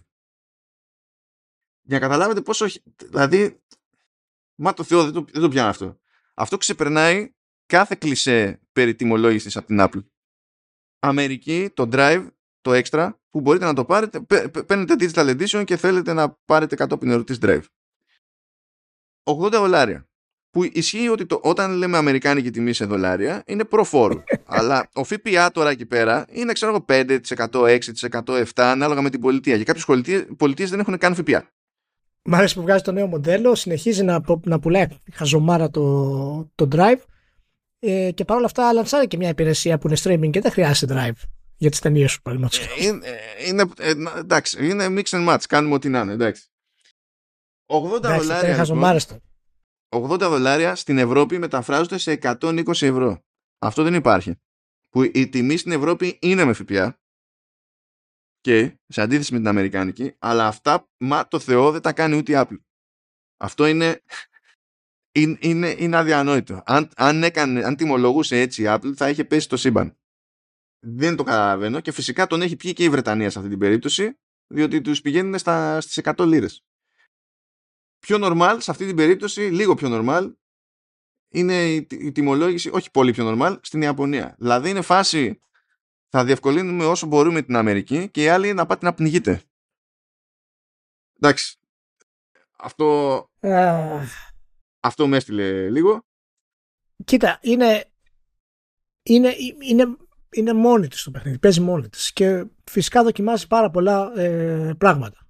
Για να καταλάβετε πόσο... Δηλαδή, μα το Θεό δεν το, δεν το πιάνω αυτό. Αυτό ξεπερνάει κάθε κλισέ περί τιμολόγησης από την Apple. Αμερική, το Drive, το Extra, που μπορείτε να το πάρετε, παίρνετε Digital Edition και θέλετε να πάρετε κατόπιν ερωτής Drive. 80 δολάρια που ισχύει ότι το, όταν λέμε αμερικάνικη τιμή σε δολάρια είναι προφόρου. αλλά ο ΦΠΑ τώρα εκεί πέρα είναι ξέρω εγώ 5%, 6%, 7% ανάλογα με την πολιτεία. Για κάποιες πολιτείες δεν έχουν καν ΦΠΑ. Μ' αρέσει που βγάζει το νέο μοντέλο, συνεχίζει να, να πουλάει χαζομάρα το, το drive ε, και παρόλα αυτά λανσάρει και μια υπηρεσία που είναι streaming και δεν χρειάζεται drive για τις ταινίες σου παραδείγματος. Ε, είναι, είναι, ε, εντάξει, είναι mix and match, κάνουμε ό,τι να είναι, εντάξει. 80 δολάρια. Λοιπόν, 80 δολάρια στην Ευρώπη μεταφράζονται σε 120 ευρώ. Αυτό δεν υπάρχει. Που η τιμή στην Ευρώπη είναι με ΦΠΑ και σε αντίθεση με την Αμερικάνικη, αλλά αυτά, μα το Θεό δεν τα κάνει ούτε η Apple. Αυτό είναι, είναι, είναι, είναι αδιανόητο. Αν, αν, έκανε, αν τιμολογούσε έτσι η Apple θα είχε πέσει το σύμπαν. Δεν το καταλαβαίνω και φυσικά τον έχει πιει και η Βρετανία σε αυτή την περίπτωση, διότι τους πηγαίνουν στα, στις 100 λίρες πιο normal σε αυτή την περίπτωση, λίγο πιο normal, είναι η, η τιμολόγηση, όχι πολύ πιο normal, στην Ιαπωνία. Δηλαδή είναι φάση, θα διευκολύνουμε όσο μπορούμε την Αμερική και οι άλλοι να πάτε να πνιγείτε. Εντάξει. Αυτό... Αυτό με έστειλε λίγο. Κοίτα, είναι, είναι, είναι, είναι μόνη της το παιχνίδι, παίζει μόνη της και φυσικά δοκιμάζει πάρα πολλά ε, πράγματα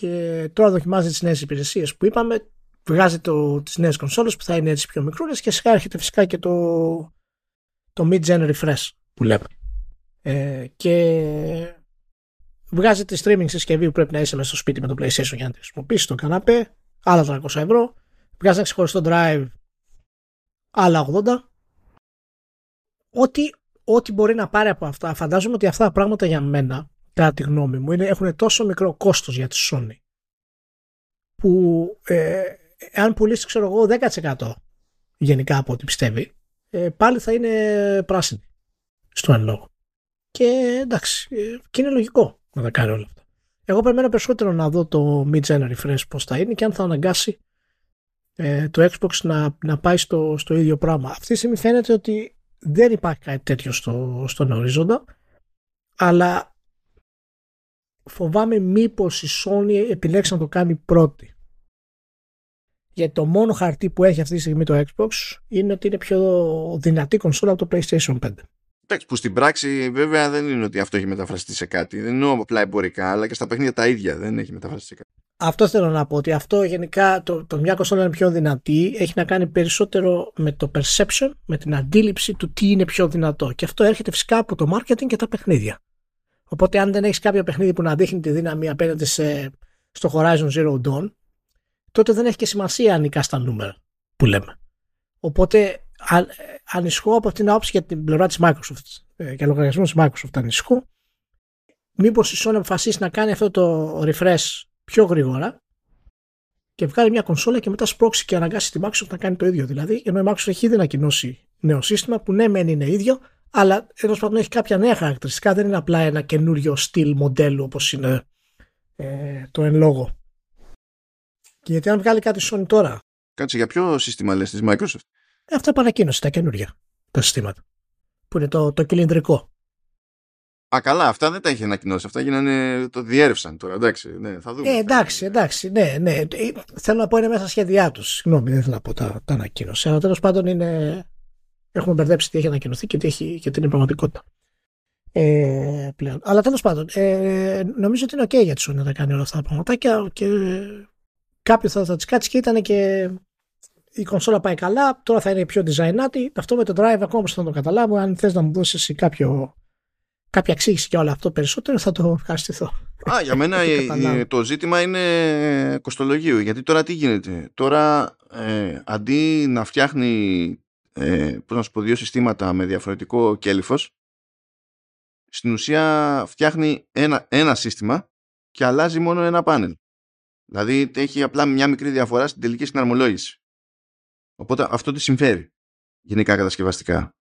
και τώρα δοκιμάζει τις νέες υπηρεσίες που είπαμε βγάζει το, τις νέες κονσόλες που θα είναι έτσι πιο μικρούλες και σιγά έρχεται φυσικά και το, το mid-gen refresh. Που λέμε. Ε, και βγάζει τη streaming συσκευή που πρέπει να είσαι μέσα στο σπίτι με το PlayStation για να τη χρησιμοποιήσεις το καναπέ άλλα 300 ευρώ. Βγάζει ένα ξεχωριστό drive άλλα 80 ό,τι, ό,τι μπορεί να πάρει από αυτά φαντάζομαι ότι αυτά τα πράγματα για μένα κατά τη γνώμη μου, είναι, έχουν τόσο μικρό κόστος για τη Sony που ε, αν πουλήσεις ξέρω εγώ 10% γενικά από ό,τι πιστεύει ε, πάλι θα είναι πράσινη στο εν λόγω. Και εντάξει, ε, και είναι λογικό να τα κάνει όλα αυτά. Εγώ περιμένω περισσότερο να δω το mid-gen refresh πώς θα είναι και αν θα αναγκάσει ε, το Xbox να, να πάει στο, στο ίδιο πράγμα. Αυτή τη στιγμή φαίνεται ότι δεν υπάρχει κάτι τέτοιο στο, στον ορίζοντα αλλά φοβάμαι μήπως η Sony επιλέξει να το κάνει πρώτη. Γιατί το μόνο χαρτί που έχει αυτή τη στιγμή το Xbox είναι ότι είναι πιο δυνατή κονσόλα από το PlayStation 5. Εντάξει, που στην πράξη βέβαια δεν είναι ότι αυτό έχει μεταφραστεί σε κάτι. Δεν εννοώ απλά εμπορικά, αλλά και στα παιχνίδια τα ίδια δεν έχει μεταφραστεί σε κάτι. Αυτό θέλω να πω, ότι αυτό γενικά το, το μια κονσόλα είναι πιο δυνατή, έχει να κάνει περισσότερο με το perception, με την αντίληψη του τι είναι πιο δυνατό. Και αυτό έρχεται φυσικά από το marketing και τα παιχνίδια. Οπότε αν δεν έχεις κάποιο παιχνίδι που να δείχνει τη δύναμη απέναντι σε, στο Horizon Zero Dawn, τότε δεν έχει και σημασία αν στα νούμερα που λέμε. Οπότε ανησυχώ από την άποψη για την πλευρά της Microsoft ε, για λογαριασμό της Microsoft ανησυχώ μήπως η Sony αποφασίσει να κάνει αυτό το refresh πιο γρήγορα και βγάλει μια κονσόλα και μετά σπρώξει και αναγκάσει τη Microsoft να κάνει το ίδιο. Δηλαδή, ενώ η Microsoft έχει ήδη ανακοινώσει νέο σύστημα που ναι, μεν είναι ίδιο, αλλά τέλος πάντων έχει κάποια νέα χαρακτηριστικά. Δεν είναι απλά ένα καινούριο στυλ μοντέλου όπως είναι ε, το εν λόγω. Και γιατί αν βγάλει κάτι Sony τώρα; Κάτσε για ποιο σύστημα λες της Microsoft; Ε, αυτά παρακοίνωσε τα καινούργια τα συστήματα. Που είναι το, το κυλινδρικό. Α, καλά, αυτά δεν τα είχε ανακοινώσει. Αυτά γίνανε, το διέρευσαν τώρα. Εντάξει, ναι, θα δούμε. Ε, εντάξει, εντάξει, ναι, ναι. Ε, θέλω να πω είναι μέσα στα σχέδιά τους. Συγγνώμη, δεν θέλω να πω τα, τα ανακοίνωση. Αλλά τέλος πάντων είναι. Έχουμε μπερδέψει τι έχει ανακοινωθεί και τι, έχει, και τι είναι πραγματικότητα. Ε, πλέον. Αλλά τέλος πάντων, ε, νομίζω ότι είναι OK για τη Sony να τα κάνει όλα αυτά τα πραγματάκια και κάποιος θα, θα τη κάτσει και ήταν και η κονσόλα πάει καλά, τώρα θα είναι πιο designάτη. Αυτό με το drive ακόμα θα το καταλάβω. Αν θες να μου δώσεις κάποιο κάποια εξήγηση για όλο αυτό περισσότερο θα το ευχαριστηθώ. Α, για μένα το ζήτημα είναι κοστολογίου. Γιατί τώρα τι γίνεται; Τώρα ε, αντί να φτιάχνει ε, πώς να σου πω, δύο συστήματα με διαφορετικό κέλυφος στην ουσία φτιάχνει ένα, ένα σύστημα και αλλάζει μόνο ένα πάνελ. Δηλαδή έχει απλά μια μικρή διαφορά στην τελική συναρμολόγηση. Οπότε αυτό τι συμφέρει γενικά κατασκευαστικά.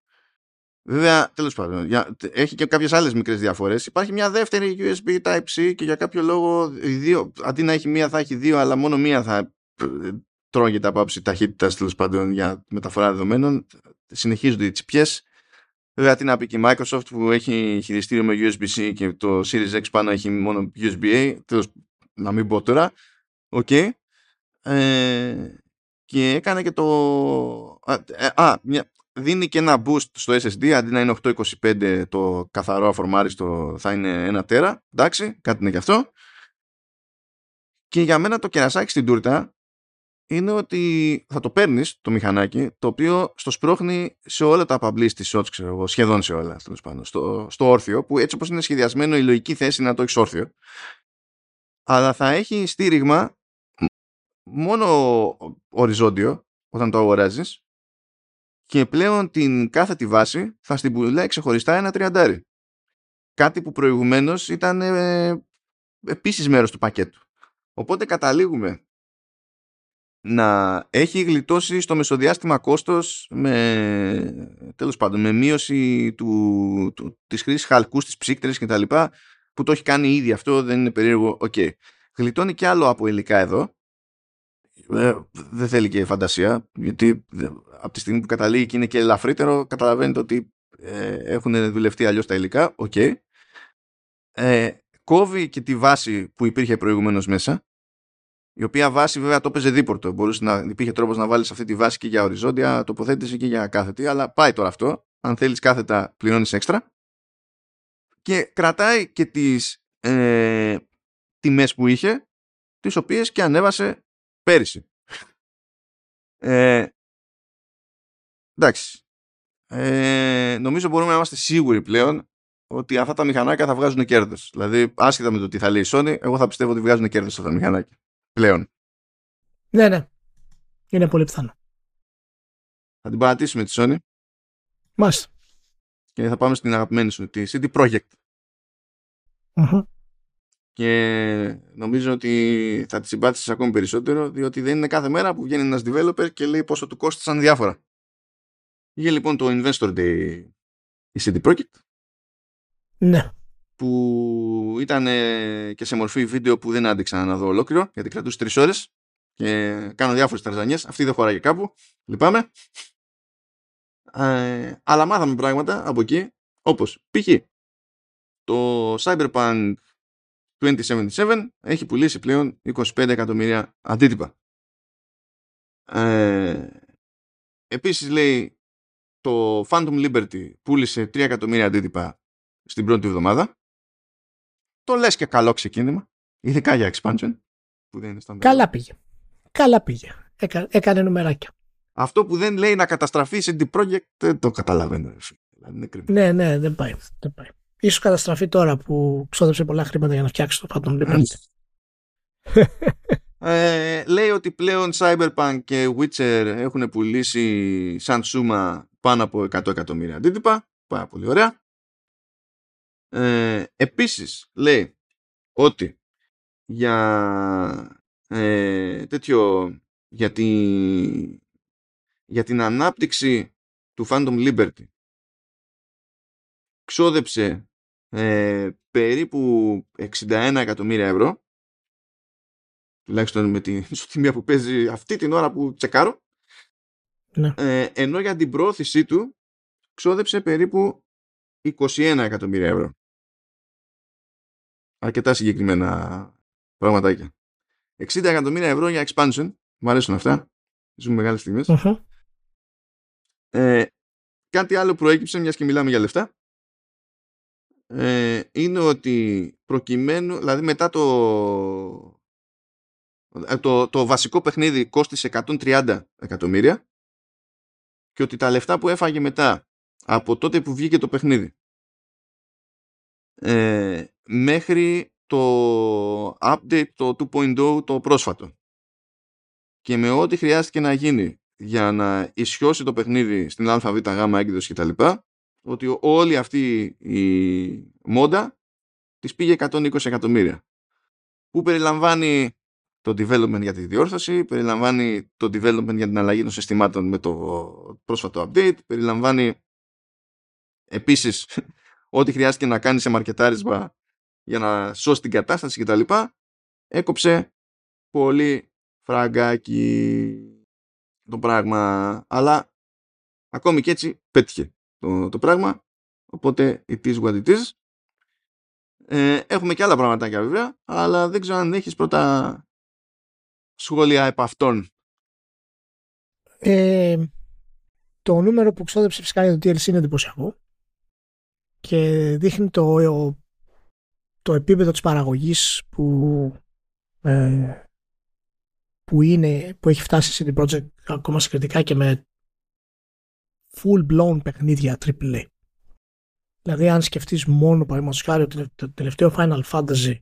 Βέβαια, τέλος πάντων, έχει και κάποιες άλλες μικρές διαφορές. Υπάρχει μια δεύτερη USB Type-C και για κάποιο λόγο δύο, αντί να έχει μία θα έχει δύο, αλλά μόνο μία θα ε, τρώγεται από άψη ταχύτητας τέλος πάντων για μεταφορά δεδομένων. Συνεχίζονται οι τσιπιές. Βέβαια, τι να πει και η Microsoft που έχει χειριστήριο με USB-C και το Series X πάνω έχει μόνο USB-A. Τέλος, να μην πω τώρα. OK. Okay. Ε, και έκανε και το. Α, ε, α μια, δίνει και ένα boost στο SSD αντί να είναι 825 το καθαρό αφορμάριστο θα είναι ένα τέρα εντάξει κάτι είναι και αυτό και για μένα το κερασάκι στην τούρτα είναι ότι θα το παίρνεις το μηχανάκι το οποίο στο σπρώχνει σε όλα τα publicity shots ξέρω εγώ, σχεδόν σε όλα πάνω, στο, στο όρθιο που έτσι όπως είναι σχεδιασμένο η λογική θέση είναι να το έχεις όρθιο αλλά θα έχει στήριγμα μόνο οριζόντιο όταν το αγοράζεις και πλέον την κάθετη βάση θα στην πουλάει ξεχωριστά ένα τριαντάρι. Κάτι που προηγουμένως ήταν ε, επίσης μέρος του πακέτου. Οπότε καταλήγουμε να έχει γλιτώσει στο μεσοδιάστημα κόστος με, τέλος πάντων, με μείωση του, του, της χρήσης χαλκούς στις ψύκτρες και τα λοιπά που το έχει κάνει ήδη αυτό δεν είναι περίεργο OK. Okay. Γλιτώνει και άλλο από υλικά εδώ ε, δεν θέλει και φαντασία γιατί από τη στιγμή που καταλήγει και είναι και ελαφρύτερο καταλαβαίνετε ότι ε, έχουν δουλευτεί αλλιώς τα υλικά OK okay. ε, κόβει και τη βάση που υπήρχε προηγουμένως μέσα η οποία βάση βέβαια το έπαιζε δίπορτο μπορούσε να υπήρχε τρόπος να βάλεις αυτή τη βάση και για οριζόντια τοποθέτηση και για κάθετη αλλά πάει τώρα αυτό αν θέλεις κάθετα πληρώνεις έξτρα και κρατάει και τις ε, τιμές που είχε τις οποίες και ανέβασε πέρυσι. Ε, εντάξει. Ε, νομίζω μπορούμε να είμαστε σίγουροι πλέον ότι αυτά τα μηχανάκια θα βγάζουν κέρδος. Δηλαδή, άσχετα με το τι θα λέει η Sony, εγώ θα πιστεύω ότι βγάζουν κέρδος αυτά τα μηχανάκια. Πλέον. Ναι, ναι. Είναι πολύ πιθανό. Θα την παρατήσουμε τη Sony. Μάλιστα. Και θα πάμε στην αγαπημένη σου, τη CD Projekt. Uh-huh και νομίζω ότι θα τη συμπάθησες ακόμη περισσότερο διότι δεν είναι κάθε μέρα που βγαίνει ένας developer και λέει πόσο του κόστησαν διάφορα. Είχε λοιπόν το Investor Day η CD Projekt ναι. Που ήταν και σε μορφή βίντεο που δεν άντεξα να δω ολόκληρο γιατί κρατούσε τρεις ώρες και κάνω διάφορες ταρζανιές αυτή δεν χωράει κάπου λυπάμαι ε, αλλά μάθαμε πράγματα από εκεί όπως π.χ. το Cyberpunk 2077 έχει πουλήσει πλέον 25 εκατομμύρια αντίτυπα. Ε, επίσης λέει το Phantom Liberty πούλησε 3 εκατομμύρια αντίτυπα στην πρώτη εβδομάδα. Το λες και καλό ξεκίνημα, ειδικά για expansion. Που δεν είναι Καλά πήγε. Καλά πήγε. Έκα, έκανε νομεράκια. Αυτό που δεν λέει να καταστραφεί σε CD Projekt δεν το καταλαβαίνω. Ναι, ναι, δεν πάει. Δεν πάει. Ίσως καταστραφεί τώρα που ξόδεψε πολλά χρήματα για να φτιάξει το Phantom Liberty. ε, λέει ότι πλέον Cyberpunk και Witcher έχουν πουλήσει σαν σούμα πάνω από 100 εκατομμύρια αντίτυπα. Πάρα πολύ ωραία. Ε, επίσης λέει ότι για ε, τέτοιο για, για την ανάπτυξη του Phantom Liberty. Ξόδεψε ε, περίπου 61 εκατομμύρια ευρώ. Τουλάχιστον με την ισοτιμία που παίζει αυτή την ώρα που τσεκάρω. Ναι. ε, ενώ για την πρόθεσή του ξόδεψε περίπου 21 εκατομμύρια ευρώ αρκετά συγκεκριμένα πραγματάκια. 60 εκατομμύρια ευρώ για expansion. Μου αρέσουν αυτά. Ζούμε μεγάλες στιγμές. Ε, κάτι άλλο προέκυψε μιας και μιλάμε για λεφτά. Ε, είναι ότι προκειμένου, δηλαδή μετά το, ε, το, το βασικό παιχνίδι κόστησε 130 εκατομμύρια και ότι τα λεφτά που έφαγε μετά από τότε που βγήκε το παιχνίδι ε, μέχρι το update το 2.0 το πρόσφατο. Και με ό,τι χρειάστηκε να γίνει για να ισιώσει το παιχνίδι στην ΑΒΓ έκδοση κτλ ότι όλη αυτή η μόντα της πήγε 120 εκατομμύρια που περιλαμβάνει το development για τη διόρθωση, περιλαμβάνει το development για την αλλαγή των συστημάτων με το πρόσφατο update, περιλαμβάνει επίσης ό,τι χρειάστηκε να κάνει σε μαρκετάρισμα για να σώσει την κατάσταση κτλ. Έκοψε πολύ φραγκάκι το πράγμα, αλλά ακόμη και έτσι πέτυχε το, το πράγμα. Οπότε it is what it is. Ε, έχουμε και άλλα πραγματάκια βέβαια, αλλά δεν ξέρω αν έχεις πρώτα σχόλια επ' αυτών. Ε, το νούμερο που ξόδεψε φυσικά για το TLC είναι εντυπωσιακό και δείχνει το, το επίπεδο της παραγωγής που, ε, που, είναι, που έχει φτάσει σε την project ακόμα συγκριτικά και με full blown παιχνίδια AAA. Δηλαδή αν σκεφτείς μόνο παραδείγματος χάρη ότι το τελευταίο Final Fantasy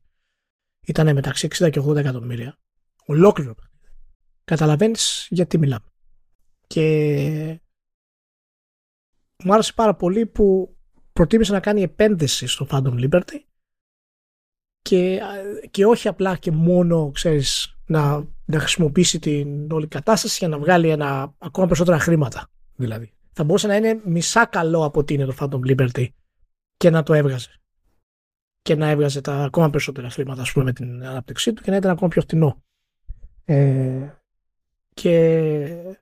ήταν μεταξύ 60 και 80 εκατομμύρια ολόκληρο παιχνίδι. Καταλαβαίνεις γιατί μιλάμε. Και μου άρεσε πάρα πολύ που προτίμησε να κάνει επένδυση στο Phantom Liberty και, και όχι απλά και μόνο, ξέρεις, να, να χρησιμοποιήσει την όλη κατάσταση για να βγάλει ένα, ακόμα περισσότερα χρήματα. Δηλαδή θα μπορούσε να είναι μισά καλό από ότι είναι το Phantom Liberty και να το έβγαζε. Και να έβγαζε τα ακόμα περισσότερα χρήματα, ας πούμε, με την ανάπτυξή του και να ήταν ακόμα πιο φτηνό. Ε, και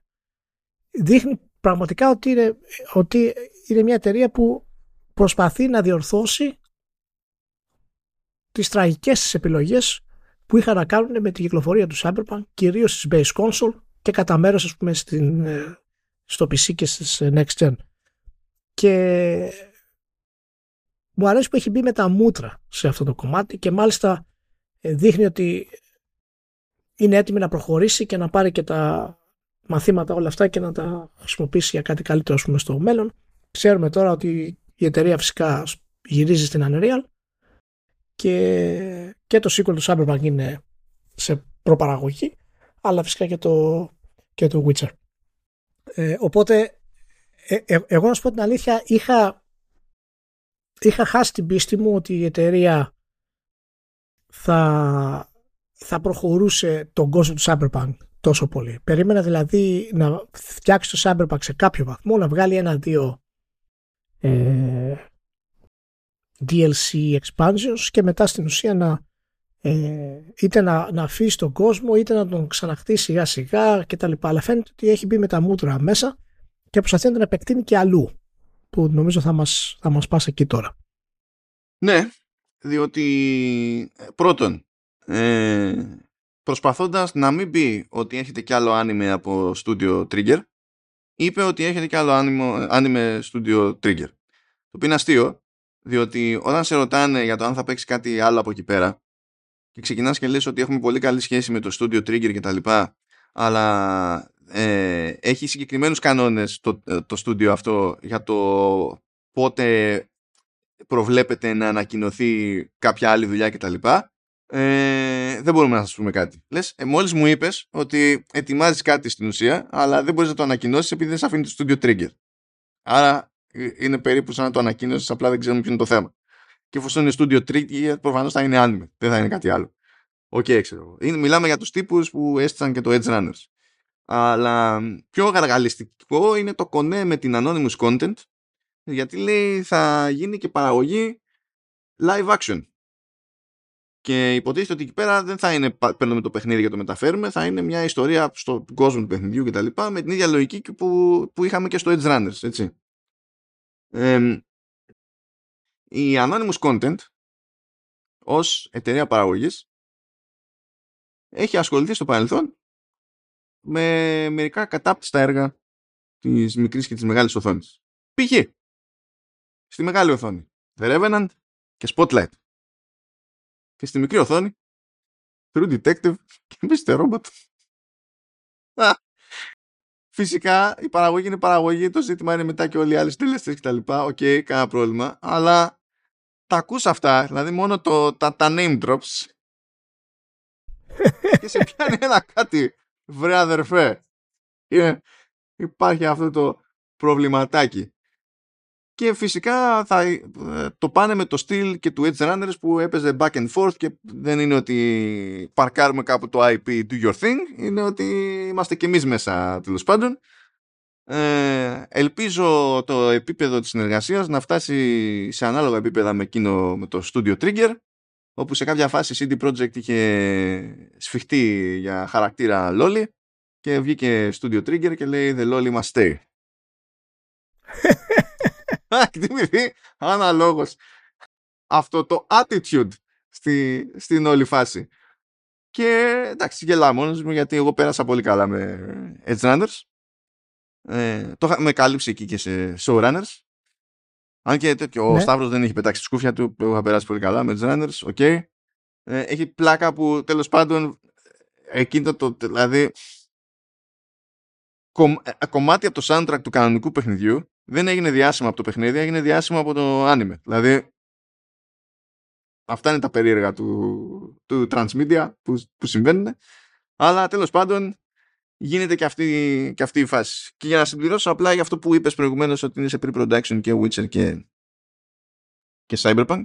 δείχνει πραγματικά ότι είναι, ότι είναι μια εταιρεία που προσπαθεί να διορθώσει τις τραγικές της επιλογές που είχαν να κάνουν με την κυκλοφορία του Cyberpunk, κυρίως στις base console και κατά μέρος, ας πούμε, στην, ε, στο PC και στις ε, Next Gen. Και μου αρέσει που έχει μπει με τα μούτρα σε αυτό το κομμάτι και μάλιστα ε, δείχνει ότι είναι έτοιμη να προχωρήσει και να πάρει και τα μαθήματα όλα αυτά και να τα χρησιμοποιήσει για κάτι καλύτερο πούμε, στο μέλλον. Ξέρουμε τώρα ότι η εταιρεία φυσικά γυρίζει στην Unreal και, και το sequel του Cyberpunk είναι σε προπαραγωγή αλλά φυσικά και το, και το Witcher. Ε, οπότε, ε, ε, εγώ να σου πω την αλήθεια, είχα, είχα χάσει την πίστη μου ότι η εταιρεία θα, θα προχωρούσε τον κόσμο του Cyberpunk τόσο πολύ. Περίμενα δηλαδή να φτιάξει το Cyberpunk σε κάποιο βαθμό, να βγάλει ένα-δύο ε, DLC expansions και μετά στην ουσία να ε, είτε να, να αφήσει τον κόσμο είτε να τον ξαναχτίσει σιγά σιγά κτλ. Αλλά φαίνεται ότι έχει μπει με τα μούτρα μέσα και προσπαθεί να τον επεκτείνει και αλλού που νομίζω θα μας, θα μας πάσει εκεί τώρα. Ναι, διότι πρώτον ε, προσπαθώντας να μην πει ότι έχετε κι άλλο άνιμε από Studio Trigger είπε ότι έχετε κι άλλο άνιμε Studio Trigger το οποίο είναι αστείο διότι όταν σε ρωτάνε για το αν θα παίξει κάτι άλλο από εκεί πέρα και ξεκινάς και λες ότι έχουμε πολύ καλή σχέση με το Studio Trigger και τα λοιπά αλλά ε, έχει συγκεκριμένους κανόνες το, ε, το studio αυτό για το πότε προβλέπεται να ανακοινωθεί κάποια άλλη δουλειά κτλ. Ε, δεν μπορούμε να σας πούμε κάτι. Λες, ε, μόλις μου είπες ότι ετοιμάζεις κάτι στην ουσία, αλλά δεν μπορείς να το ανακοινώσεις επειδή δεν σε αφήνει το Studio Trigger. Άρα ε, είναι περίπου σαν να το ανακοίνωσες, απλά δεν ξέρουμε ποιο είναι το θέμα. Και εφόσον είναι Studio Trigger, προφανώς θα είναι anime, δεν θα είναι κάτι άλλο. OK, okay, ξέρω. Είναι, μιλάμε για τους τύπους που έστησαν και το Edge Runners. Αλλά πιο γαργαλιστικό είναι το κονέ με την Anonymous Content γιατί λέει θα γίνει και παραγωγή live action. Και υποτίθεται ότι εκεί πέρα δεν θα είναι παίρνουμε το παιχνίδι και το μεταφέρουμε, θα είναι μια ιστορία στον κόσμο του παιχνιδιού κτλ. με την ίδια λογική που, που είχαμε και στο Edge Runners, έτσι. η Anonymous Content ως εταιρεία παραγωγής έχει ασχοληθεί στο παρελθόν με μερικά κατάπτυστα έργα της μικρής και της μεγάλης οθόνης. Πήγε στη μεγάλη οθόνη The Revenant και Spotlight. Και στη μικρή οθόνη True Detective και Mr. Robot. Φυσικά η παραγωγή είναι παραγωγή, το ζήτημα είναι μετά και όλοι οι άλλοι συντελεστές και τα λοιπά. OK, okay, κανένα πρόβλημα. Αλλά τα ακούς αυτά, δηλαδή μόνο το, τα, τα name drops και σε πιάνει ένα κάτι βρε αδερφέ. υπάρχει αυτό το προβληματάκι. Και φυσικά θα ε, το πάνε με το στυλ και του Edge Runners που έπαιζε back and forth και δεν είναι ότι παρκάρουμε κάπου το IP do your thing, είναι ότι είμαστε και εμείς μέσα τέλος πάντων. Ε, ελπίζω το επίπεδο της συνεργασίας να φτάσει σε ανάλογα επίπεδα με εκείνο με το Studio Trigger όπου σε κάποια φάση CD Projekt είχε σφιχτεί για χαρακτήρα Loli και βγήκε Studio Trigger και λέει The Loli must stay. Εκτιμηθεί αναλόγως αυτό το attitude στη, στην όλη φάση. Και εντάξει, γελάω μόνος μου γιατί εγώ πέρασα πολύ καλά με Edge Runners. Ε, το είχαμε καλύψει εκεί και σε showrunners αν και τέτοιο, ναι. ο Σταύρος δεν έχει πετάξει τη σκούφια του, που είχα περάσει πολύ καλά με το Edge Runners, OK. Okay. Ε, έχει πλάκα που τέλος πάντων εκείνο το, δηλαδή κομ, ε, κομμάτι από το soundtrack του κανονικού παιχνιδιού δεν έγινε διάσημο από το παιχνίδι, έγινε διάσημο από το anime. Δηλαδή αυτά είναι τα περίεργα του, του transmedia που, που συμβαίνουν. Αλλά τέλος πάντων γίνεται και αυτή, και αυτή η φάση. Και για να συμπληρώσω απλά για αυτό που είπες προηγουμένως ότι είναι σε pre-production και Witcher και, και Cyberpunk,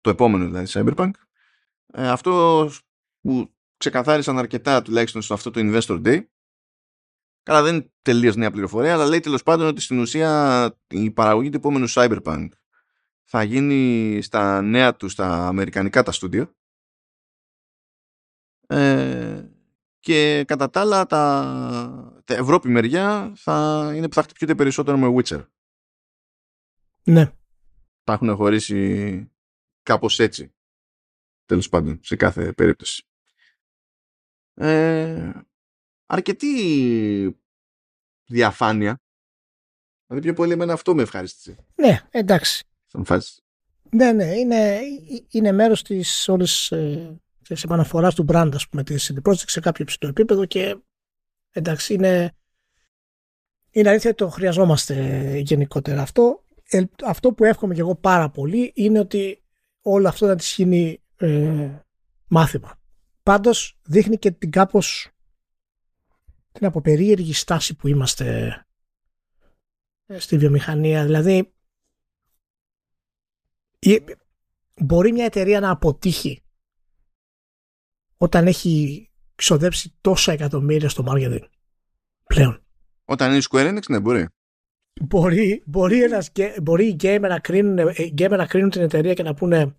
το επόμενο δηλαδή Cyberpunk, ε, αυτό που ξεκαθάρισαν αρκετά τουλάχιστον στο αυτό το Investor Day, καλά δεν είναι τελείως νέα πληροφορία, αλλά λέει τέλος πάντων ότι στην ουσία η παραγωγή του επόμενου Cyberpunk θα γίνει στα νέα του, στα αμερικανικά τα στούντιο, ε, και κατά τα άλλα τα, τα Ευρώπη μεριά θα είναι που θα χτυπιούνται περισσότερο με Witcher. Ναι. Τα έχουν χωρίσει κάπως έτσι. Τέλος πάντων, σε κάθε περίπτωση. Ε, αρκετή διαφάνεια. Δηλαδή πιο πολύ εμένα αυτό με ευχαριστήσε. Ναι, εντάξει. φάση. Ναι, ναι, είναι, είναι μέρος της όλης ε, της επαναφοράς του brand, ας πούμε, της CD Projekt σε κάποιο ψηλό επίπεδο και εντάξει, είναι, είναι αλήθεια ότι το χρειαζόμαστε γενικότερα. Αυτό, αυτό που εύχομαι και εγώ πάρα πολύ είναι ότι όλο αυτό να της γίνει ε, μάθημα. Πάντως δείχνει και την κάπως την αποπερίεργη στάση που είμαστε ε, στη βιομηχανία. Δηλαδή μπορεί μια εταιρεία να αποτύχει όταν έχει ξοδέψει τόσα εκατομμύρια στο marketing πλέον; Όταν είναι η Square Enix, ναι, μπορεί. Μπορεί, μπορεί, ένας, μπορεί οι gamer να, κρίνουν, ε, οι gamer να κρίνουν την εταιρεία και να πούνε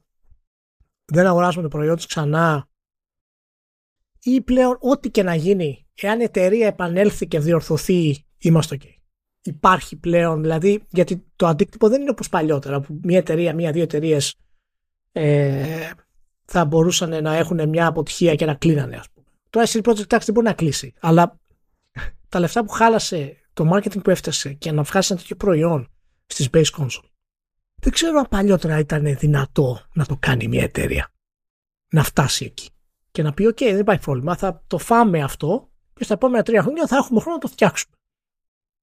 δεν αγοράζουμε το προϊόν της ξανά ή πλέον ό,τι και να γίνει εάν η εταιρεία επανέλθει και διορθωθεί είμαστε ok. Υπάρχει πλέον δηλαδή γιατί το αντίκτυπο δεν είναι όπως παλιότερα που μια εταιρεία, μια-δύο εταιρείες ε, θα μπορούσαν να έχουν μια αποτυχία και να κλείνανε ας πούμε. Το ICD Project Tax δεν μπορεί να κλείσει αλλά τα λεφτά που χάλασε το marketing που έφτασε και να βγάζει ένα τέτοιο προϊόν στις base console δεν ξέρω αν παλιότερα ήταν δυνατό να το κάνει μια εταιρεία να φτάσει εκεί και να πει: OK, δεν υπάρχει πρόβλημα, θα το φάμε αυτό και στα επόμενα τρία χρόνια θα έχουμε χρόνο να το φτιάξουμε.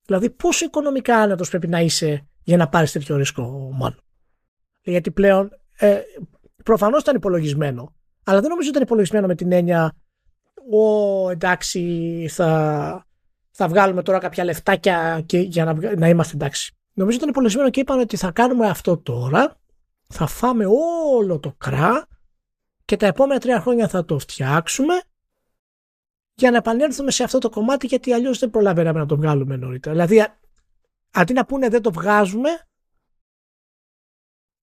Δηλαδή, πόσο οικονομικά άνετος πρέπει να είσαι για να πάρεις τέτοιο ρίσκο, μάλλον. Γιατί πλέον ε, προφανώς ήταν υπολογισμένο, αλλά δεν νομίζω ότι ήταν υπολογισμένο με την έννοια Ω, εντάξει, θα, θα βγάλουμε τώρα κάποια λεφτάκια και, για να, να είμαστε εντάξει. Νομίζω ότι ήταν υπολογισμένο και είπαν ότι θα κάνουμε αυτό τώρα, θα φάμε όλο το κρά και τα επόμενα τρία χρόνια θα το φτιάξουμε για να επανέλθουμε σε αυτό το κομμάτι γιατί αλλιώς δεν προλαβαίναμε να το βγάλουμε νωρίτερα. Δηλαδή αντί να πούνε δεν το βγάζουμε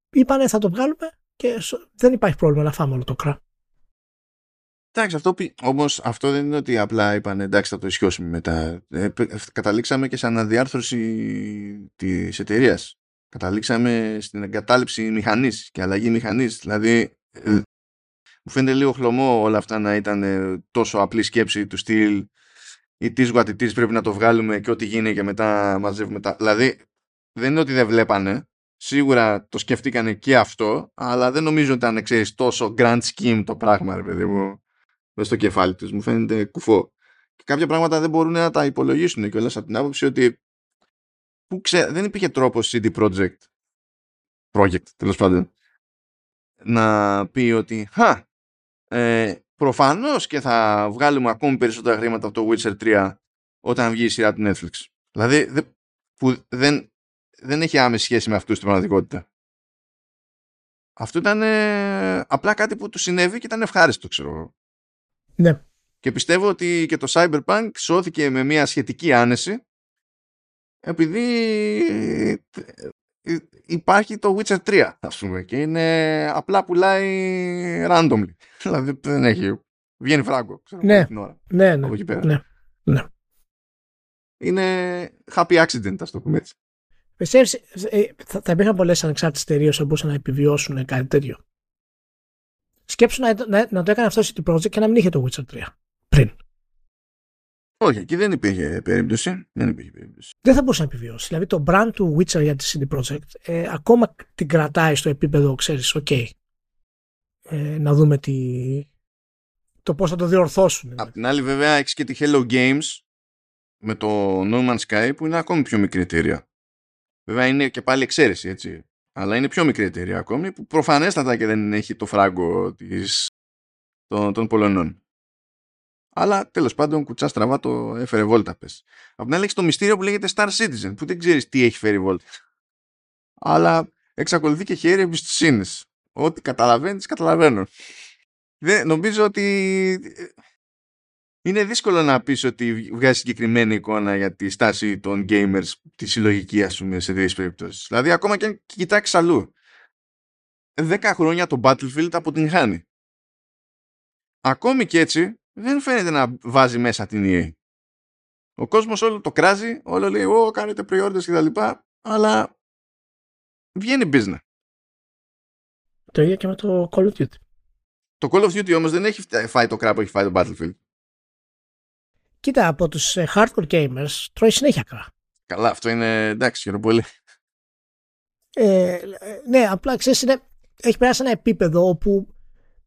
είπανε θα το βγάλουμε και δεν υπάρχει πρόβλημα να φάμε όλο το κρά. Εντάξει, αυτό, όμως αυτό δεν είναι ότι απλά είπαν εντάξει θα το ισιώσουμε μετά. Ε, καταλήξαμε και σε αναδιάρθρωση της εταιρείας. Καταλήξαμε στην εγκατάλειψη μηχανής και αλλαγή μηχανής. Δηλαδή ε, μου φαίνεται λίγο χλωμό όλα αυτά να ήταν ε, τόσο απλή σκέψη του στυλ ή της γουατητή πρέπει να το βγάλουμε και ό,τι γίνει και μετά μαζεύουμε τα. Δηλαδή δεν είναι ότι δεν βλέπανε. Σίγουρα το σκεφτήκανε και αυτό, αλλά δεν νομίζω ότι ήταν ξέρεις τόσο grand scheme το πράγμα, ρε παιδί μου, μέσα στο κεφάλι τους. Μου φαίνεται κουφό. Και κάποια πράγματα δεν μπορούν να τα υπολογίσουν κιόλας από την άποψη ότι που ξέ... δεν υπήρχε τρόπος CD Projekt project τέλος πάντων να πει ότι «Χα, ε, προφανώς και θα βγάλουμε ακόμη περισσότερα χρήματα από το Witcher 3 όταν βγει η σειρά του Netflix. Δηλαδή που δεν, δεν έχει άμεση σχέση με αυτού στην πραγματικότητα. Αυτό ήταν ε, απλά κάτι που του συνέβη και ήταν ευχάριστο, ξέρω εγώ. Ναι. Και πιστεύω ότι και το Cyberpunk σώθηκε με μια σχετική άνεση επειδή ε, υπάρχει το Witcher 3 ας πούμε και είναι απλά πουλάει randomly δηλαδή δεν έχει βγαίνει φράγκο ξέρω, ναι. την ώρα, ναι, ναι, ναι, ναι. είναι happy accident ας το πούμε έτσι Πιστεύεις, ε, θα, θα υπήρχαν πολλές ανεξάρτητες εταιρείες που μπορούσαν να επιβιώσουν κάτι τέτοιο. Σκέψου να, να, να το έκανε αυτό το project και να μην είχε το Witcher 3 πριν. Όχι, εκεί δεν υπήρχε περίπτωση. Δεν υπήρχε περίπτωση. Δεν θα μπορούσε να επιβιώσει. Δηλαδή το brand του Witcher για τη CD Projekt ε, ακόμα την κρατάει στο επίπεδο, ξέρεις, OK. Okay. Ε, να δούμε τι, το πώς θα το διορθώσουν. Απ' την άλλη βέβαια έχεις και τη Hello Games με το No Man's Sky που είναι ακόμη πιο μικρή εταιρεία. Βέβαια είναι και πάλι εξαίρεση έτσι. Αλλά είναι πιο μικρή εταιρεία ακόμη που προφανέστατα και δεν έχει το φράγκο της, των, των Πολωνών. Αλλά τέλος πάντων κουτσά στραβά το έφερε βόλτα πες. Απ' την άλλη έχει το μυστήριο που λέγεται Star Citizen που δεν ξέρεις τι έχει φέρει βόλτα. Αλλά εξακολουθεί και χέρι εμπιστοσύνης. Ό,τι καταλαβαίνεις, καταλαβαίνω. Δεν, νομίζω ότι ε, είναι δύσκολο να πεις ότι βγάζει συγκεκριμένη εικόνα για τη στάση των gamers τη συλλογική ας πούμε σε τέτοιες περιπτώσεις. Δηλαδή ακόμα και αν κοιτάξεις αλλού. Δέκα χρόνια το Battlefield αποτυγχάνει. Ακόμη και έτσι δεν φαίνεται να βάζει μέσα την EA. Ο κόσμος όλο το κράζει, όλο λέει «Ω, κάνετε pre-orders και τα λοιπά», αλλά βγαίνει business. Το ίδιο και με το Call of Duty. Το Call of Duty όμως δεν έχει φάει το κρά που έχει φάει το Battlefield. Κοίτα, από τους ε, hardcore gamers τρώει συνέχεια κρά. Καλά, αυτό είναι εντάξει, χαίρομαι πολύ. Ε, ε, ναι, απλά ξέρεις, είναι, έχει περάσει ένα επίπεδο όπου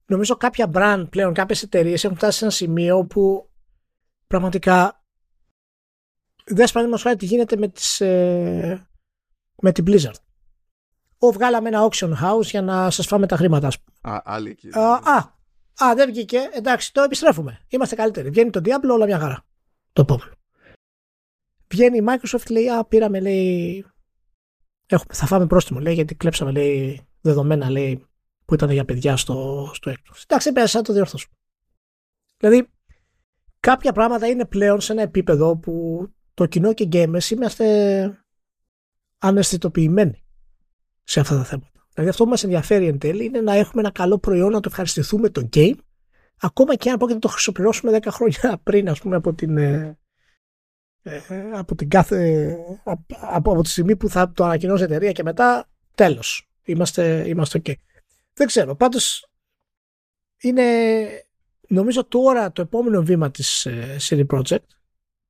νομίζω κάποια brand πλέον, κάποιες εταιρείες έχουν φτάσει σε ένα σημείο που πραγματικά δες παραδείγματος χάρη τι γίνεται με, τις, ε, με την Blizzard. Ω, βγάλαμε ένα auction house για να σας φάμε τα χρήματα. Α, άλλη εκεί. Α, α, α, δεν βγήκε. Εντάξει, το επιστρέφουμε. Είμαστε καλύτεροι. Βγαίνει το Diablo, όλα μια χαρά. Το επόμενο. Βγαίνει η Microsoft, λέει, α, πήραμε, λέει, έχουμε, θα φάμε πρόστιμο, λέει, γιατί κλέψαμε, λέει, δεδομένα, λέει, που ήταν για παιδιά στο, στο έκτος. Εντάξει, πέρασα να το διορθώσουμε. Δηλαδή, κάποια πράγματα είναι πλέον σε ένα επίπεδο που το κοινό και gamers είμαστε αναισθητοποιημένοι σε αυτά τα θέματα. Δηλαδή αυτό που μας ενδιαφέρει εν τέλει είναι να έχουμε ένα καλό προϊόν, να το ευχαριστηθούμε το game, ακόμα και αν πρόκειται να το χρησιμοποιήσουμε 10 χρόνια πριν, ας πούμε, από την, ε, ε, από την κάθε, από, από τη στιγμή που θα το ανακοινώσει η εταιρεία και μετά, τέλος. Είμαστε, είμαστε ok. Δεν ξέρω. Πάντως είναι νομίζω τώρα το επόμενο βήμα της ε, CD Projekt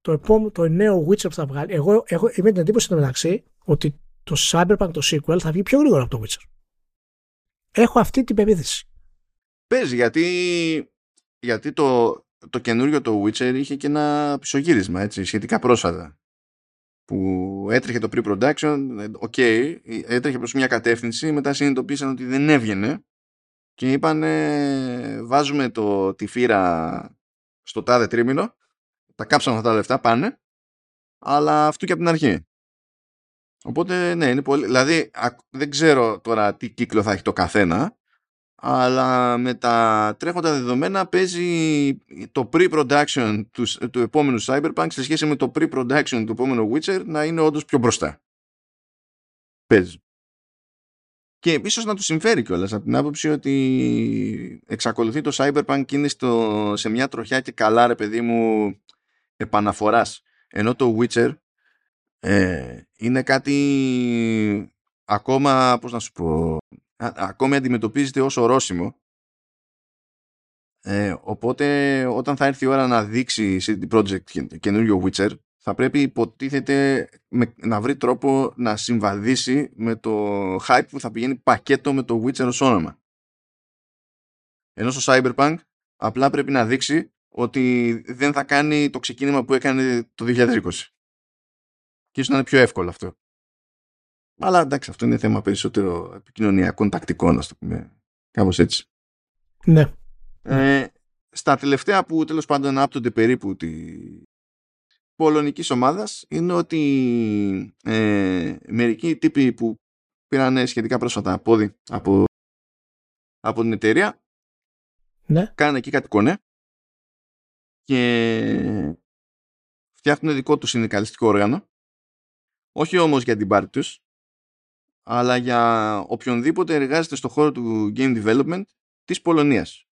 το, επόμενο, το νέο Witcher που θα βγάλει εγώ, εγώ είμαι την εντύπωση μεταξύ ότι το Cyberpunk το sequel θα βγει πιο γρήγορα από το Witcher. Έχω αυτή την πεποίθηση. Παίζει γιατί, γιατί το, το καινούριο το Witcher είχε και ένα πισωγύρισμα έτσι, σχετικά πρόσφατα που έτρεχε το pre-production, ok, okay, έτρεχε προς μια κατεύθυνση, μετά συνειδητοποίησαν ότι δεν έβγαινε και είπαν βάζουμε το, τη φύρα στο τάδε τρίμηνο, τα κάψαμε αυτά τα λεφτά, πάνε, αλλά αυτού και από την αρχή. Οπότε ναι, είναι πολύ. Δηλαδή, δεν ξέρω τώρα τι κύκλο θα έχει το καθένα, αλλά με τα τρέχοντα δεδομένα παίζει το pre-production τους, του επόμενου Cyberpunk σε σχέση με το pre-production του επόμενου Witcher να είναι όντως πιο μπροστά. Παίζει. Και ίσως να του συμφέρει κιόλας από την άποψη ότι εξακολουθεί το Cyberpunk και είναι στο, σε μια τροχιά και καλά ρε παιδί μου επαναφοράς. Ενώ το Witcher ε, είναι κάτι ακόμα, πώς να σου πω, ακόμη αντιμετωπίζεται ως ορόσημο. Ε, οπότε όταν θα έρθει η ώρα να δείξει CD Projekt καινούριο Witcher θα πρέπει υποτίθεται να βρει τρόπο να συμβαδίσει με το hype που θα πηγαίνει πακέτο με το Witcher ως όνομα. Ενώ στο Cyberpunk απλά πρέπει να δείξει ότι δεν θα κάνει το ξεκίνημα που έκανε το 2020. Και ίσως να είναι πιο εύκολο αυτό. Αλλά εντάξει, αυτό είναι θέμα περισσότερο επικοινωνιακών τακτικών, ας το πούμε. Κάπως έτσι. Ναι. Ε, στα τελευταία που τέλος πάντων άπτονται περίπου τη πολωνικής ομάδας είναι ότι ε, μερικοί τύποι που πήραν σχετικά πρόσφατα από, από, από την εταιρεία ναι. κάνουν εκεί κάτι κονέ και φτιάχνουν δικό τους συνδικαλιστικό όργανο όχι όμως για την πάρτη τους αλλά για οποιονδήποτε εργάζεται στο χώρο του game development της Πολωνίας.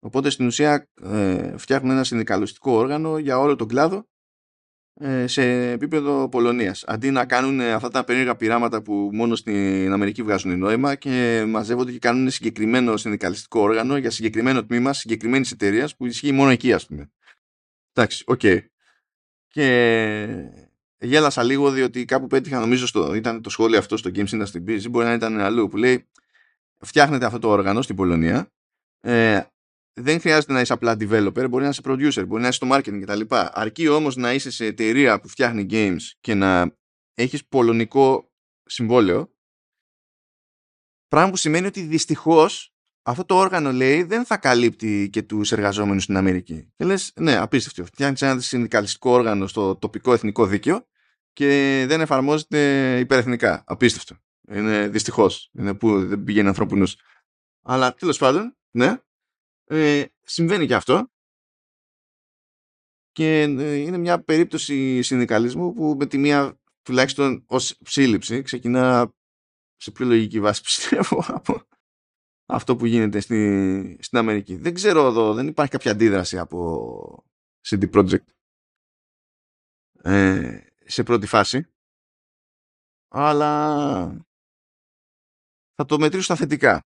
Οπότε στην ουσία ε, φτιάχνουν ένα συνδικαλιστικό όργανο για όλο τον κλάδο ε, σε επίπεδο Πολωνίας. Αντί να κάνουν αυτά τα περίεργα πειράματα που μόνο στην Αμερική βγάζουν νόημα και μαζεύονται και κάνουν συγκεκριμένο συνδικαλιστικό όργανο για συγκεκριμένο τμήμα συγκεκριμένης εταιρείας που ισχύει μόνο εκεί ας πούμε. Εντάξει, ok. Okay. Και γέλασα λίγο διότι κάπου πέτυχα νομίζω στο, ήταν το σχόλιο αυτό στο Games Industry Biz μπορεί να ήταν αλλού που λέει φτιάχνετε αυτό το όργανο στην Πολωνία ε, δεν χρειάζεται να είσαι απλά developer, μπορεί να είσαι producer, μπορεί να είσαι στο marketing κτλ. Αρκεί όμως να είσαι σε εταιρεία που φτιάχνει games και να έχεις πολωνικό συμβόλαιο πράγμα που σημαίνει ότι δυστυχώς αυτό το όργανο λέει δεν θα καλύπτει και τους εργαζόμενους στην Αμερική. Και λες, ναι, απίστευτο. Φτιάχνεις ένα συνδικαλιστικό όργανο στο τοπικό εθνικό δίκαιο και δεν εφαρμόζεται υπερεθνικά. Απίστευτο. Είναι δυστυχώς. Είναι που δεν πηγαίνει ανθρώπινο. Αλλά τέλος πάντων, ναι, ε, συμβαίνει και αυτό. Και ε, είναι μια περίπτωση συνδικαλισμού που με τη μία τουλάχιστον ως σύλληψη ξεκινά σε πιο λογική βάση πιστεύω από αυτό που γίνεται στη, στην Αμερική. Δεν ξέρω εδώ, δεν υπάρχει κάποια αντίδραση από CD Projekt. Ε, σε πρώτη φάση. Αλλά θα το μετρήσω στα θετικά.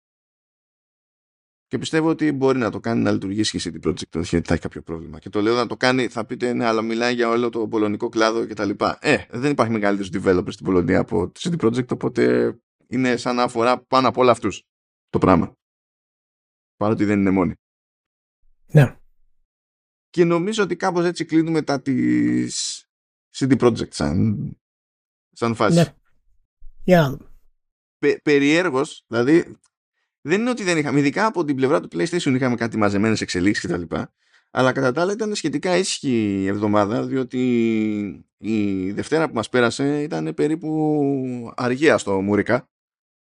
Και πιστεύω ότι μπορεί να το κάνει να λειτουργήσει και σε την project δεν θα έχει κάποιο πρόβλημα. Και το λέω να το κάνει θα πείτε ναι αλλά μιλάει για όλο το πολωνικό κλάδο και τα λοιπά. Ε δεν υπάρχει μεγαλύτερος developer στην Πολωνία από τη CD Projekt οπότε είναι σαν να αφορά πάνω από όλα αυτούς το πράγμα. Παρότι δεν είναι μόνοι. Ναι. Και νομίζω ότι κάπως έτσι κλείνουμε τα της CD Projekt σαν, σαν φάση. Ναι. Για να δούμε. Πε, περιέργως, δηλαδή δεν είναι ότι δεν είχαμε, ειδικά από την πλευρά του PlayStation είχαμε κάτι μαζεμένες εξελίξεις κτλ. Αλλά κατά τα άλλα ήταν σχετικά ήσυχη η εβδομάδα, διότι η Δευτέρα που μας πέρασε ήταν περίπου αργία στο Μουρικα.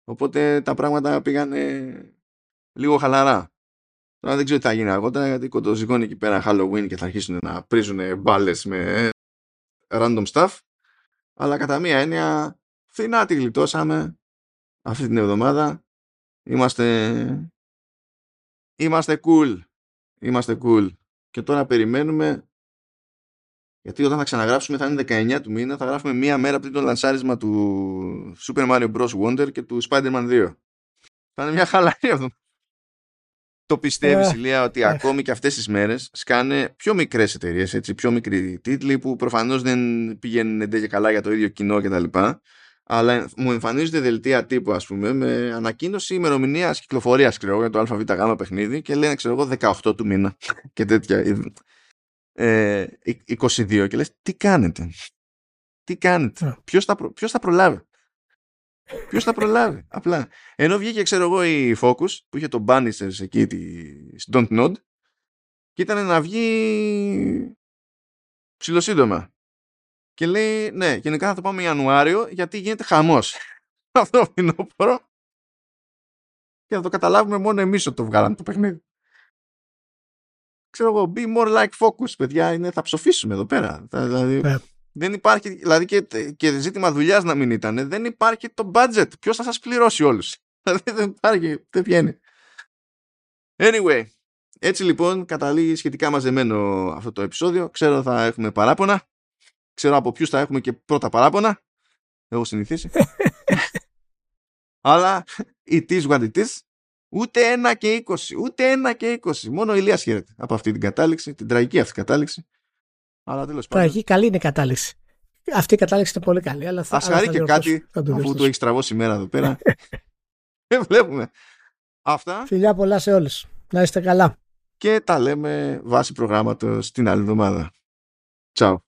Οπότε τα πράγματα πήγαν λίγο χαλαρά. Τώρα δεν ξέρω τι θα γίνει αργότερα, γιατί κοντοζυγώνει εκεί πέρα Halloween και θα αρχίσουν να πρίζουν μπάλες με random stuff αλλά κατά μία έννοια φθηνά τη γλιτώσαμε αυτή την εβδομάδα είμαστε είμαστε cool είμαστε cool και τώρα περιμένουμε γιατί όταν θα ξαναγράψουμε θα είναι 19 του μήνα θα γράφουμε μία μέρα πριν το λανσάρισμα του Super Mario Bros. Wonder και του Spider-Man 2 Θα είναι μια χαλαρή εβδομάδα. Το πιστεύεις, Ε, Ηλία, ότι ε. ακόμη και αυτές τις μέρες σκάνε πιο μικρές εταιρείες, πιο μικροί τίτλοι που προφανώς δεν πηγαίνουν εντέ και καλά για το ίδιο κοινό κτλ. Αλλά μου εμφανίζονται δελτία τύπου, ας πούμε, με ανακοίνωση ημερομηνίας κυκλοφορίας, ξέρω εγώ, για το ΑΒΓ παιχνίδι και λένε, ξέρω εγώ, 18 του μήνα και τέτοια. Ε, 22 και λες, τι κάνετε; Τι κάνετε; Ε. Ποιος θα, προ- ποιος θα προλάβει; Ποιος θα προλάβει. Απλά. Ενώ βγήκε, ξέρω εγώ, η Focus που είχε το Bannisters εκεί τη Don't Nod και ήταν να βγει ψηλοσύντομα. Και λέει, ναι, γενικά θα το πάμε Ιανουάριο γιατί γίνεται χαμός. Αυτό το φθινόπωρο. Και θα το καταλάβουμε μόνο εμείς ότι το βγάλαμε το παιχνίδι. Ξέρω εγώ, be more like focus, παιδιά, είναι, θα ψοφήσουμε εδώ πέρα. Θα- Δηλαδή, Ναι. Δεν υπάρχει, δηλαδή και, και ζήτημα δουλειάς να μην ήταν, δεν υπάρχει το budget. Ποιος θα σας πληρώσει όλους; Δηλαδή δεν υπάρχει, δεν βγαίνει. Anyway, έτσι λοιπόν καταλήγει σχετικά μαζεμένο αυτό το επεισόδιο. Ξέρω θα έχουμε παράπονα. Ξέρω από ποιους θα έχουμε και πρώτα παράπονα. Έχω συνηθίσει. Αλλά it is what it is. Ούτε ένα και 20. Ούτε ένα και 20. Μόνο ο Ηλίας χαίρεται από αυτή την κατάληξη, την τραγική αυτή κατάληξη. Αλλά τέλος πάντων. Τραγική, καλή είναι η κατάληξη. Αυτή η κατάληξη είναι πολύ καλή. Αλλά θα, Ας αλλά χαρεί θα και διορθώσω. κάτι Θα το αφού του διορθώσω. έχει στραβώσει η μέρα εδώ πέρα. Δεν βλέπουμε. Αυτά Φιλιά πολλά σε όλους. Να είστε καλά. και τα λέμε βάσει προγράμματος την άλλη εβδομάδα. Τσάου.